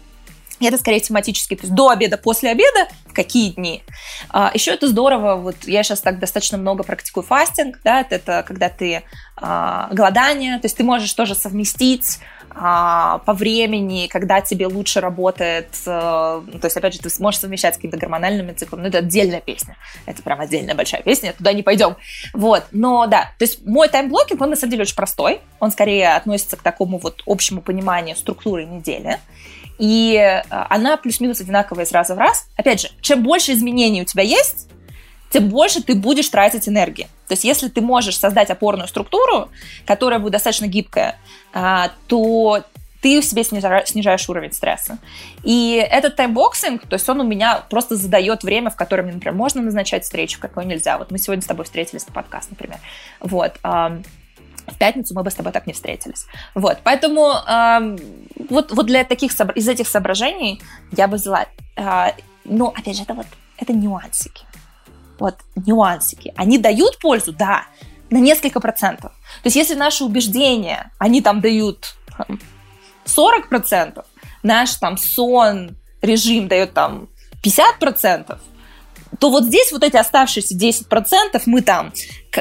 и это скорее тематически, то есть до обеда, после обеда, в какие дни. А, еще это здорово, вот я сейчас так достаточно много практикую fasting, да, это, это когда ты а, голодание, то есть ты можешь тоже совместить по времени, когда тебе лучше работает, а, то есть, опять же, ты сможешь совмещать с какими-то гормональными циклами, ну, это отдельная песня, это прям отдельная большая песня, туда не пойдем, вот, но да, то есть мой time blocking, он на самом деле очень простой, он скорее относится к такому вот общему пониманию структуры недели, и а, она плюс-минус одинаковая из раза в раз. Опять же, чем больше изменений у тебя есть, тем больше ты будешь тратить энергии. То есть если ты можешь создать опорную структуру, которая будет достаточно гибкая, а, то ты в себе снижаешь уровень стресса. И этот timeboxing, то есть он у меня просто задает время, в котором, например, можно назначать встречу, какой нельзя. Вот мы сегодня с тобой встретились на подкаст, например. Вот в пятницу мы бы с тобой так не встретились. Вот, поэтому э, вот, вот для таких, из этих соображений я бы взяла, э, ну, опять же, это вот, это нюансики. Вот, нюансики. Они дают пользу? Да, на несколько процентов. То есть, если наши убеждения, они там дают 40 процентов, наш там сон, режим дает там 50 процентов, то вот здесь вот эти оставшиеся 10% мы там,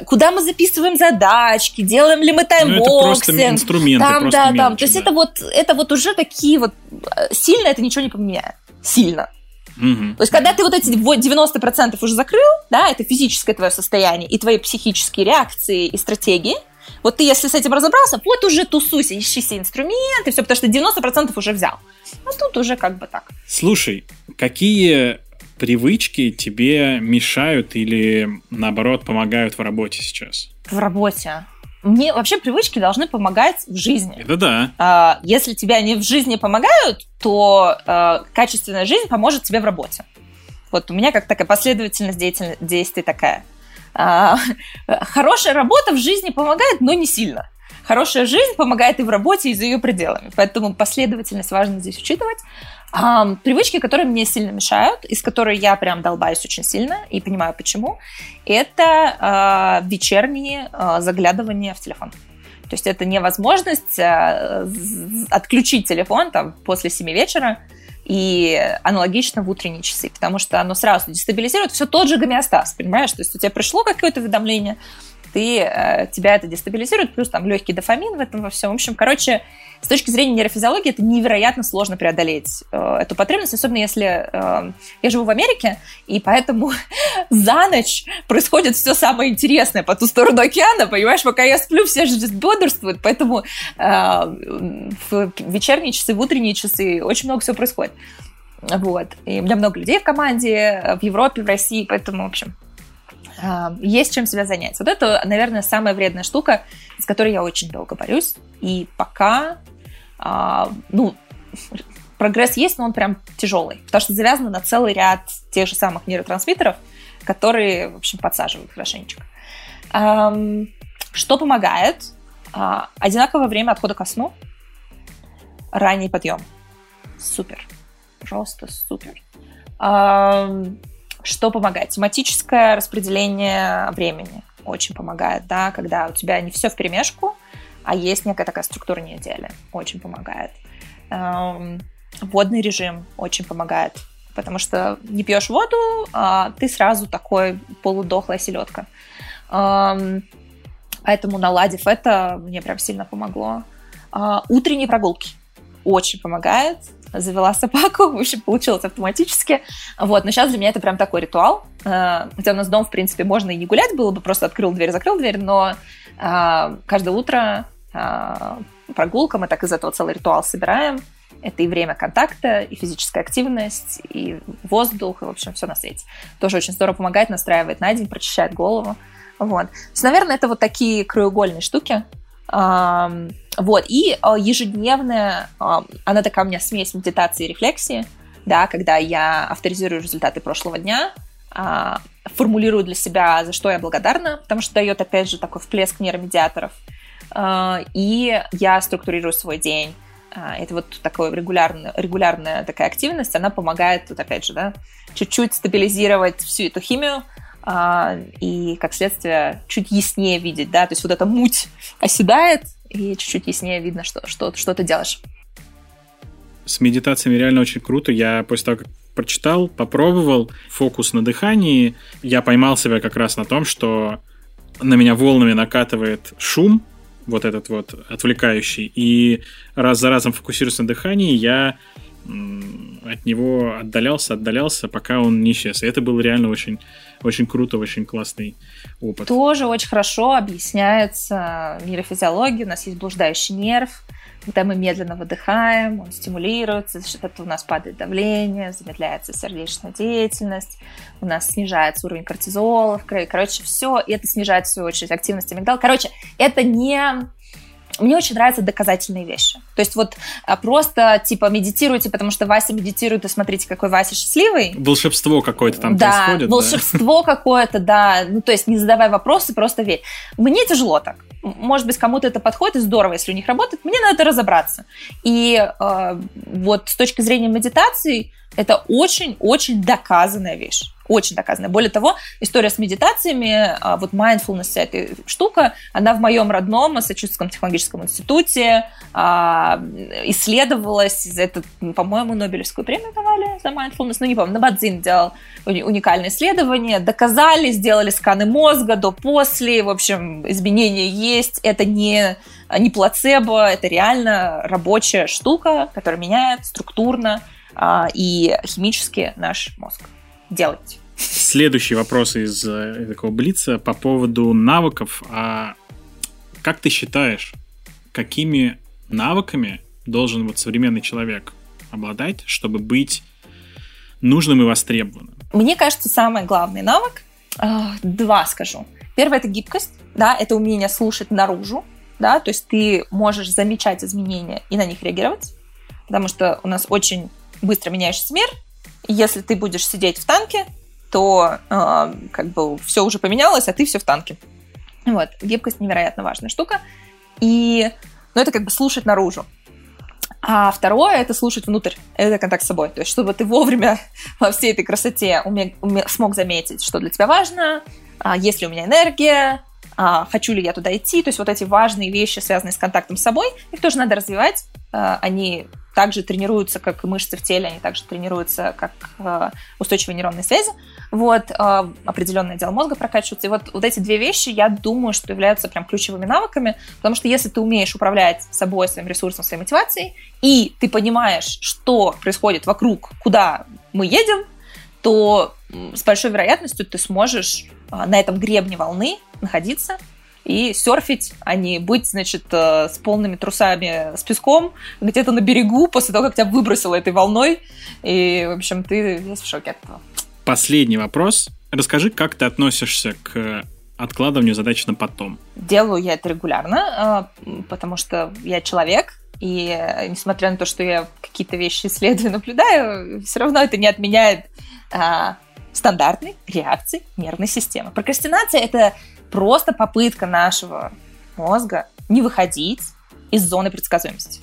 куда мы записываем задачки, делаем ли мы timeboxing. Ну, это
просто инструменты,
там,
просто
да,
мелочи,
там. То есть
да.
это вот, это вот уже такие вот, э, сильно это ничего не поменяет. Сильно.
Угу.
То есть, когда ты вот эти 90% уже закрыл, да, это физическое твое состояние и твои психические реакции и стратегии, вот ты, если с этим разобрался, вот уже тусуйся, ищи все инструменты, все, потому что 90% уже взял. Ну, тут уже как бы так.
Слушай, какие привычки тебе мешают или, наоборот, помогают в работе сейчас?
В работе? Мне вообще привычки должны помогать в жизни.
Это да.
А, если тебе они в жизни помогают, то а, качественная жизнь поможет тебе в работе. Вот у меня как такая последовательность действий такая. А, хорошая работа в жизни помогает, но не сильно. Хорошая жизнь помогает и в работе, и за ее пределами. Поэтому последовательность важно здесь учитывать. А, привычки, которые мне сильно мешают, из которых я прям долбаюсь очень сильно и понимаю почему, это а, вечерние а, заглядывания в телефон. То есть это невозможность а, отключить телефон там, после 7 вечера и аналогично в утренние часы, потому что оно сразу дестабилизирует все тот же гомеостаз, понимаешь? То есть у тебя пришло какое-то уведомление, ты, э, тебя это дестабилизирует, плюс там легкий дофамин в этом во всем. В общем, короче, с точки зрения нейрофизиологии это невероятно сложно преодолеть э, эту потребность, особенно если э, я живу в Америке, и поэтому за ночь происходит все самое интересное по ту сторону океана, понимаешь, пока я сплю, все же бодрствуют, поэтому э, в вечерние часы, в утренние часы очень много всего происходит. Вот. И у меня много людей в команде, в Европе, в России, поэтому, в общем, есть чем себя занять. Вот это, наверное, самая вредная штука, с которой я очень долго борюсь. И пока, а, ну, прогресс есть, но он прям тяжелый, потому что завязано на целый ряд тех же самых нейротрансмиттеров, которые, в общем, подсаживают хорошенечко. Что помогает? А, одинаковое время отхода ко сну, ранний подъем. Супер. Просто супер. Что помогает? Тематическое распределение времени очень помогает, да, когда у тебя не все в перемешку, а есть некая такая структура недели, очень помогает. Эм, водный режим очень помогает, потому что не пьешь воду, а ты сразу такой полудохлая селедка. Эм, поэтому наладив это, мне прям сильно помогло. Э, утренние прогулки. очень помогает. Завела собаку, в общем, получилось автоматически. Вот, но сейчас для меня это прям такой ритуал. Э, хотя у нас дом, в принципе, можно и не гулять было бы, просто открыл дверь, закрыл дверь, но э, каждое утро э, прогулка, мы так из этого целый ритуал собираем. Это и время контакта, и физическая активность, и воздух, и, в общем, все на свете. Тоже очень здорово помогает, настраивает на день, прочищает голову. Вот. То есть, наверное, это вот такие краеугольные штуки. Вот. И а, ежедневная, она такая у меня смесь медитации и рефлексии, да, когда я авторизирую результаты прошлого дня, а, формулирую для себя, за что я благодарна, потому что дает, опять же, такой всплеск нейромедиаторов. А, и я структурирую свой день. Это вот такая регулярная, регулярная такая активность, она помогает, тут опять же, да, чуть-чуть стабилизировать всю эту химию, а, и, как следствие, чуть яснее видеть, да, то есть вот эта муть оседает, и чуть-чуть яснее видно, что, что, что ты делаешь.
С медитациями реально очень круто. Я после того, как прочитал, попробовал фокус на дыхании, я поймал себя как раз на том, что на меня волнами накатывает шум, вот этот вот отвлекающий, и раз за разом фокусируясь на дыхании, я от него отдалялся, отдалялся, пока он не исчез. И это было реально очень, очень круто, очень классный опыт.
Тоже очень хорошо объясняется нейрофизиология. У нас есть блуждающий нерв, когда мы медленно выдыхаем, он стимулируется, за счет этого у нас падает давление, замедляется сердечная деятельность, у нас снижается уровень кортизола в крови. Короче, все, и это снижает, в свою очередь, активность амигдала. Короче, это не мне очень нравятся доказательные вещи. То есть вот а, просто типа медитируйте, потому что Вася медитирует, и смотрите, какой Вася счастливый.
Волшебство какое-то там
да,
происходит.
Волшебство да? какое-то, да. Ну, то есть не задавай вопросы, просто верь. Мне тяжело так. Может быть, кому-то это подходит, и здорово, если у них работает. Мне надо разобраться. И э, вот с точки зрения медитации, это очень-очень доказанная вещь. Очень доказано. Более того, история с медитациями, а, вот mindfulness, эта штука, она в моем родном Массачусетском технологическом институте а, исследовалась. Это, по-моему, Нобелевскую премию давали за mindfulness. Ну, не помню, Набадзин делал уникальное исследование. Доказали, сделали сканы мозга до-после. В общем, изменения есть. Это не, не плацебо, это реально рабочая штука, которая меняет структурно и химически наш мозг делать.
Следующий вопрос из э, такого блица по поводу навыков. А как ты считаешь, какими навыками должен вот современный человек обладать, чтобы быть нужным и востребованным?
Мне кажется, самый главный навык, э, два скажу. Первое – это гибкость, да, это умение слушать наружу, да, то есть ты можешь замечать изменения и на них реагировать, потому что у нас очень быстро меняющийся мир, если ты будешь сидеть в танке, то э, как бы все уже поменялось, а ты все в танке. Вот, гибкость невероятно важная штука. И, ну, это как бы слушать наружу. А второе – это слушать внутрь, это контакт с собой. То есть, чтобы ты вовремя во всей этой красоте уме, уме, смог заметить, что для тебя важно, а, есть ли у меня энергия, а, хочу ли я туда идти. То есть, вот эти важные вещи, связанные с контактом с собой, их тоже надо развивать. А, они также тренируются, как и мышцы в теле, они также тренируются, как э, устойчивые нейронные связи. Вот, э, определенный отдел мозга прокачивается. И вот, вот эти две вещи, я думаю, что являются прям ключевыми навыками, потому что если ты умеешь управлять собой, своим ресурсом, своей мотивацией, и ты понимаешь, что происходит вокруг, куда мы едем, то с большой вероятностью ты сможешь э, на этом гребне волны находиться и серфить, а не быть, значит, э, с полными трусами с песком где-то на берегу после того, как тебя выбросило этой волной. И, в общем, ты весь в шоке от этого.
Последний вопрос. Расскажи, как ты относишься к откладыванию задач на потом?
Делаю я это регулярно, э, потому что я человек, и несмотря на то, что я какие-то вещи исследую, наблюдаю, все равно это не отменяет а, стандартной реакции нервной системы. Прокрастинация – это просто попытка нашего мозга не выходить из зоны предсказуемости.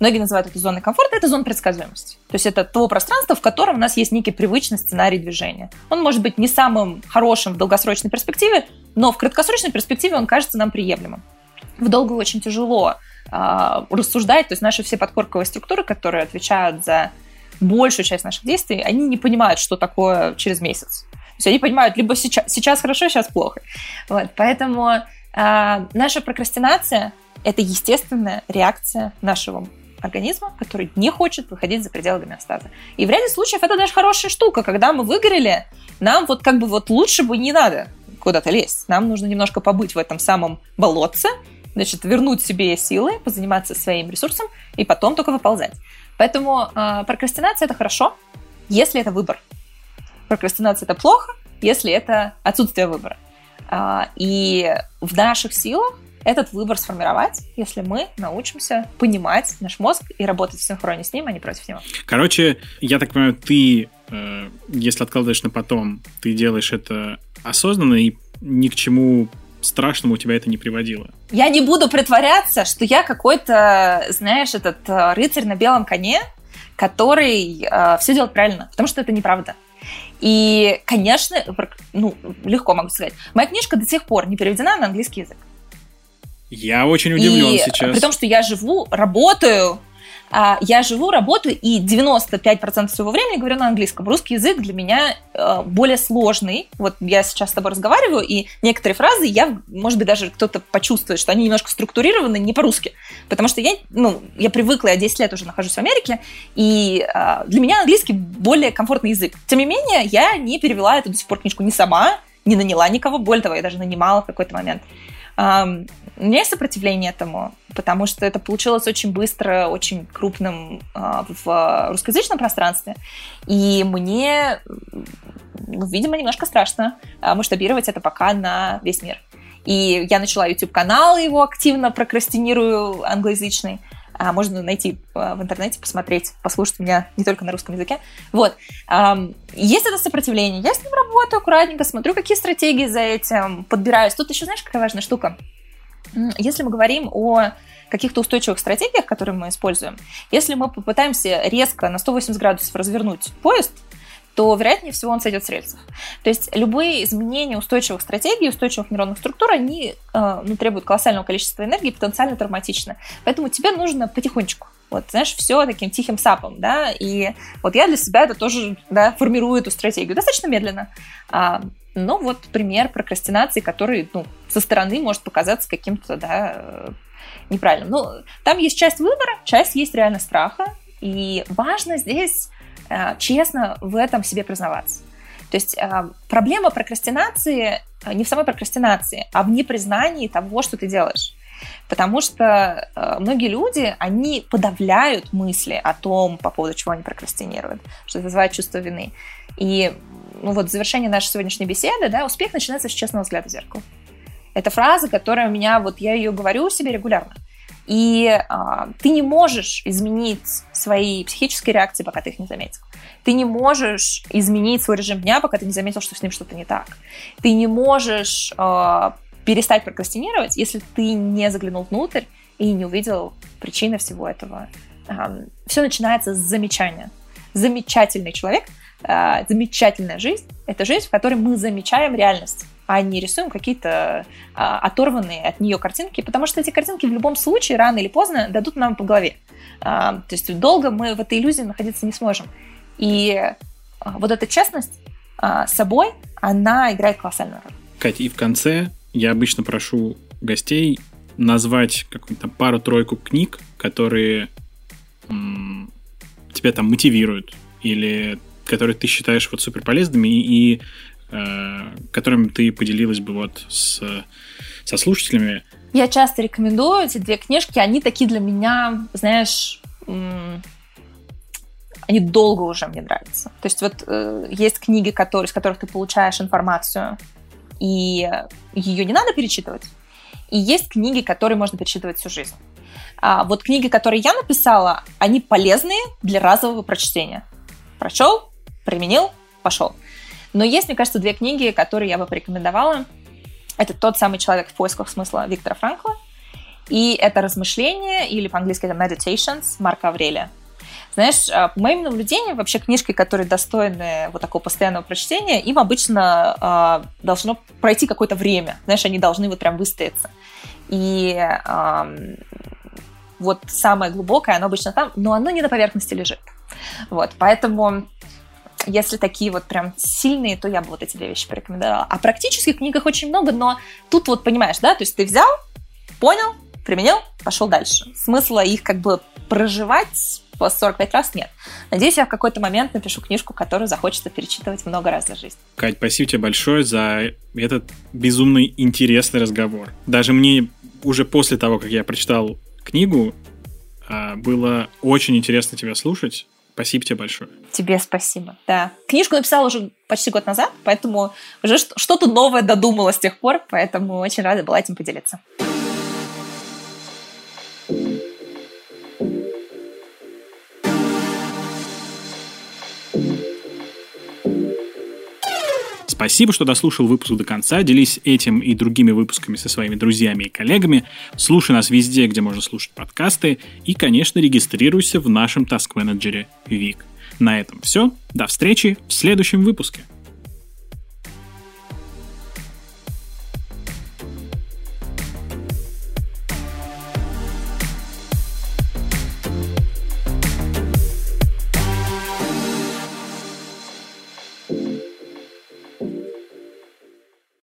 Многие называют это зоной комфорта, это зона предсказуемости. То есть это то пространство, в котором у нас есть некий привычный сценарий движения. Он может быть не самым хорошим в долгосрочной перспективе, но в краткосрочной перспективе он кажется нам приемлемым. В долгую очень тяжело э, рассуждать, то есть наши все подкорковые структуры, которые отвечают за большую часть наших действий, они не понимают, что такое через месяц есть они понимают, либо сейчас, сейчас хорошо, сейчас плохо. Вот, поэтому э, наша прокрастинация – это естественная реакция нашего организма, который не хочет выходить за пределы гомеостаза. И в ряде случаев это даже хорошая штука. Когда мы выгорели, нам вот как бы вот лучше бы не надо куда-то лезть. Нам нужно немножко побыть в этом самом болотце, значит, вернуть себе силы, позаниматься своим ресурсом и потом только выползать. Поэтому э, прокрастинация это хорошо, если это выбор. Прокрастинация это плохо, если это отсутствие выбора. Э, и в наших силах этот выбор сформировать, если мы научимся понимать наш мозг и работать в синхроне с ним, а не против него.
Короче, я так понимаю, ты, э, если откладываешь на потом, ты делаешь это осознанно и ни к чему страшному тебя это не приводило.
Я не буду притворяться, что я какой-то, знаешь, этот э, рыцарь на белом коне, который э, все делает правильно, потому что это неправда. И, конечно, ну, легко могу сказать, моя книжка до сих пор не переведена на английский язык.
Я очень удивлен
и,
сейчас.
При том, что я живу, работаю я живу, работаю, и 95% своего времени говорю на английском. Русский язык для меня э, более сложный. Вот я сейчас с тобой разговариваю, и некоторые фразы я, может быть, даже кто-то почувствует, что они немножко структурированы не по-русски. Потому что я, ну, я привыкла, я 10 лет уже нахожусь в Америке, и э, для меня английский более комфортный язык. Тем не менее, я не перевела эту до сих пор книжку не сама, не наняла никого, более того, я даже нанимала в какой-то момент. У меня есть сопротивление этому, потому что это получилось очень быстро, очень крупным а, в русскоязычном пространстве. И мне, ну, видимо, немножко страшно а, масштабировать это пока на весь мир. И я начала YouTube-канал, его активно прокрастинирую англоязычный. А, можно найти в интернете, посмотреть, послушать меня не только на русском языке. Вот. Есть это сопротивление. Я с ним работаю аккуратненько, смотрю, какие стратегии за этим, подбираюсь. Тут еще, знаешь, какая важная штука? Если мы говорим о каких-то устойчивых стратегиях, которые мы используем, если мы попытаемся резко на 180 градусов развернуть поезд, то, вероятнее всего, он сойдет с рельсов. То есть любые изменения устойчивых стратегий, устойчивых нейронных структур, они э, ну, требуют колоссального количества энергии, потенциально травматичны. Поэтому тебе нужно потихонечку. Вот, знаешь, все таким тихим сапом, да, и вот я для себя это тоже, да, формирую эту стратегию достаточно медленно. Но вот пример прокрастинации, который, ну, со стороны может показаться каким-то, да, э, неправильным. Ну, там есть часть выбора, часть есть реально страха, и важно здесь э, честно в этом себе признаваться. То есть э, проблема прокрастинации не в самой прокрастинации, а в непризнании того, что ты делаешь. Потому что э, многие люди, они подавляют мысли о том, по поводу чего они прокрастинируют, что это вызывает чувство вины. И ну вот в завершении нашей сегодняшней беседы, да, успех начинается с честного взгляда в зеркало. Это фраза, которая у меня, вот я ее говорю себе регулярно. И а, ты не можешь изменить свои психические реакции, пока ты их не заметил. Ты не можешь изменить свой режим дня, пока ты не заметил, что с ним что-то не так. Ты не можешь а, перестать прокрастинировать, если ты не заглянул внутрь и не увидел причины всего этого. А, все начинается с замечания. Замечательный человек, а, замечательная жизнь — это жизнь, в которой мы замечаем реальность а не рисуем какие-то а, оторванные от нее картинки, потому что эти картинки в любом случае рано или поздно дадут нам по голове. А, то есть долго мы в этой иллюзии находиться не сможем. И а, вот эта честность а, с собой, она играет колоссальную роль.
Катя, и в конце я обычно прошу гостей назвать какую-то пару-тройку книг, которые м- тебя там мотивируют или которые ты считаешь вот супер полезными и, и Э, которым ты поделилась бы вот с, со слушателями.
Я часто рекомендую эти две книжки. Они такие для меня, знаешь, они долго уже мне нравятся. То есть вот э, есть книги, которые, из которых ты получаешь информацию, и ее не надо перечитывать. И есть книги, которые можно перечитывать всю жизнь. А вот книги, которые я написала, они полезные для разового прочтения. Прочел, применил, пошел. Но есть, мне кажется, две книги, которые я бы порекомендовала. Это «Тот самый человек в поисках смысла» Виктора Франкла, и это «Размышления», или по-английски это «Meditations» Марка Аврелия. Знаешь, а, по моим наблюдениям, вообще книжки, которые достойны вот такого постоянного прочтения, им обычно э, должно пройти какое-то время. Знаешь, они должны вот прям выстояться. И э, вот самое глубокое, оно обычно там, но оно не на поверхности лежит. Вот, поэтому если такие вот прям сильные, то я бы вот эти две вещи порекомендовала. А практических книгах очень много, но тут вот понимаешь, да, то есть ты взял, понял, применил, пошел дальше. Смысла их как бы проживать по 45 раз нет. Надеюсь, я в какой-то момент напишу книжку, которую захочется перечитывать много раз за жизнь.
Кать, спасибо тебе большое за этот безумно интересный разговор. Даже мне уже после того, как я прочитал книгу, а, было очень интересно тебя слушать. Спасибо тебе большое.
Тебе спасибо, да. Книжку написала уже почти год назад, поэтому уже что-то новое додумала с тех пор, поэтому очень рада была этим поделиться.
Спасибо, что дослушал выпуск до конца. Делись этим и другими выпусками со своими друзьями и коллегами. Слушай нас везде, где можно слушать подкасты. И, конечно, регистрируйся в нашем таск-менеджере Вик. На этом все. До встречи в следующем выпуске.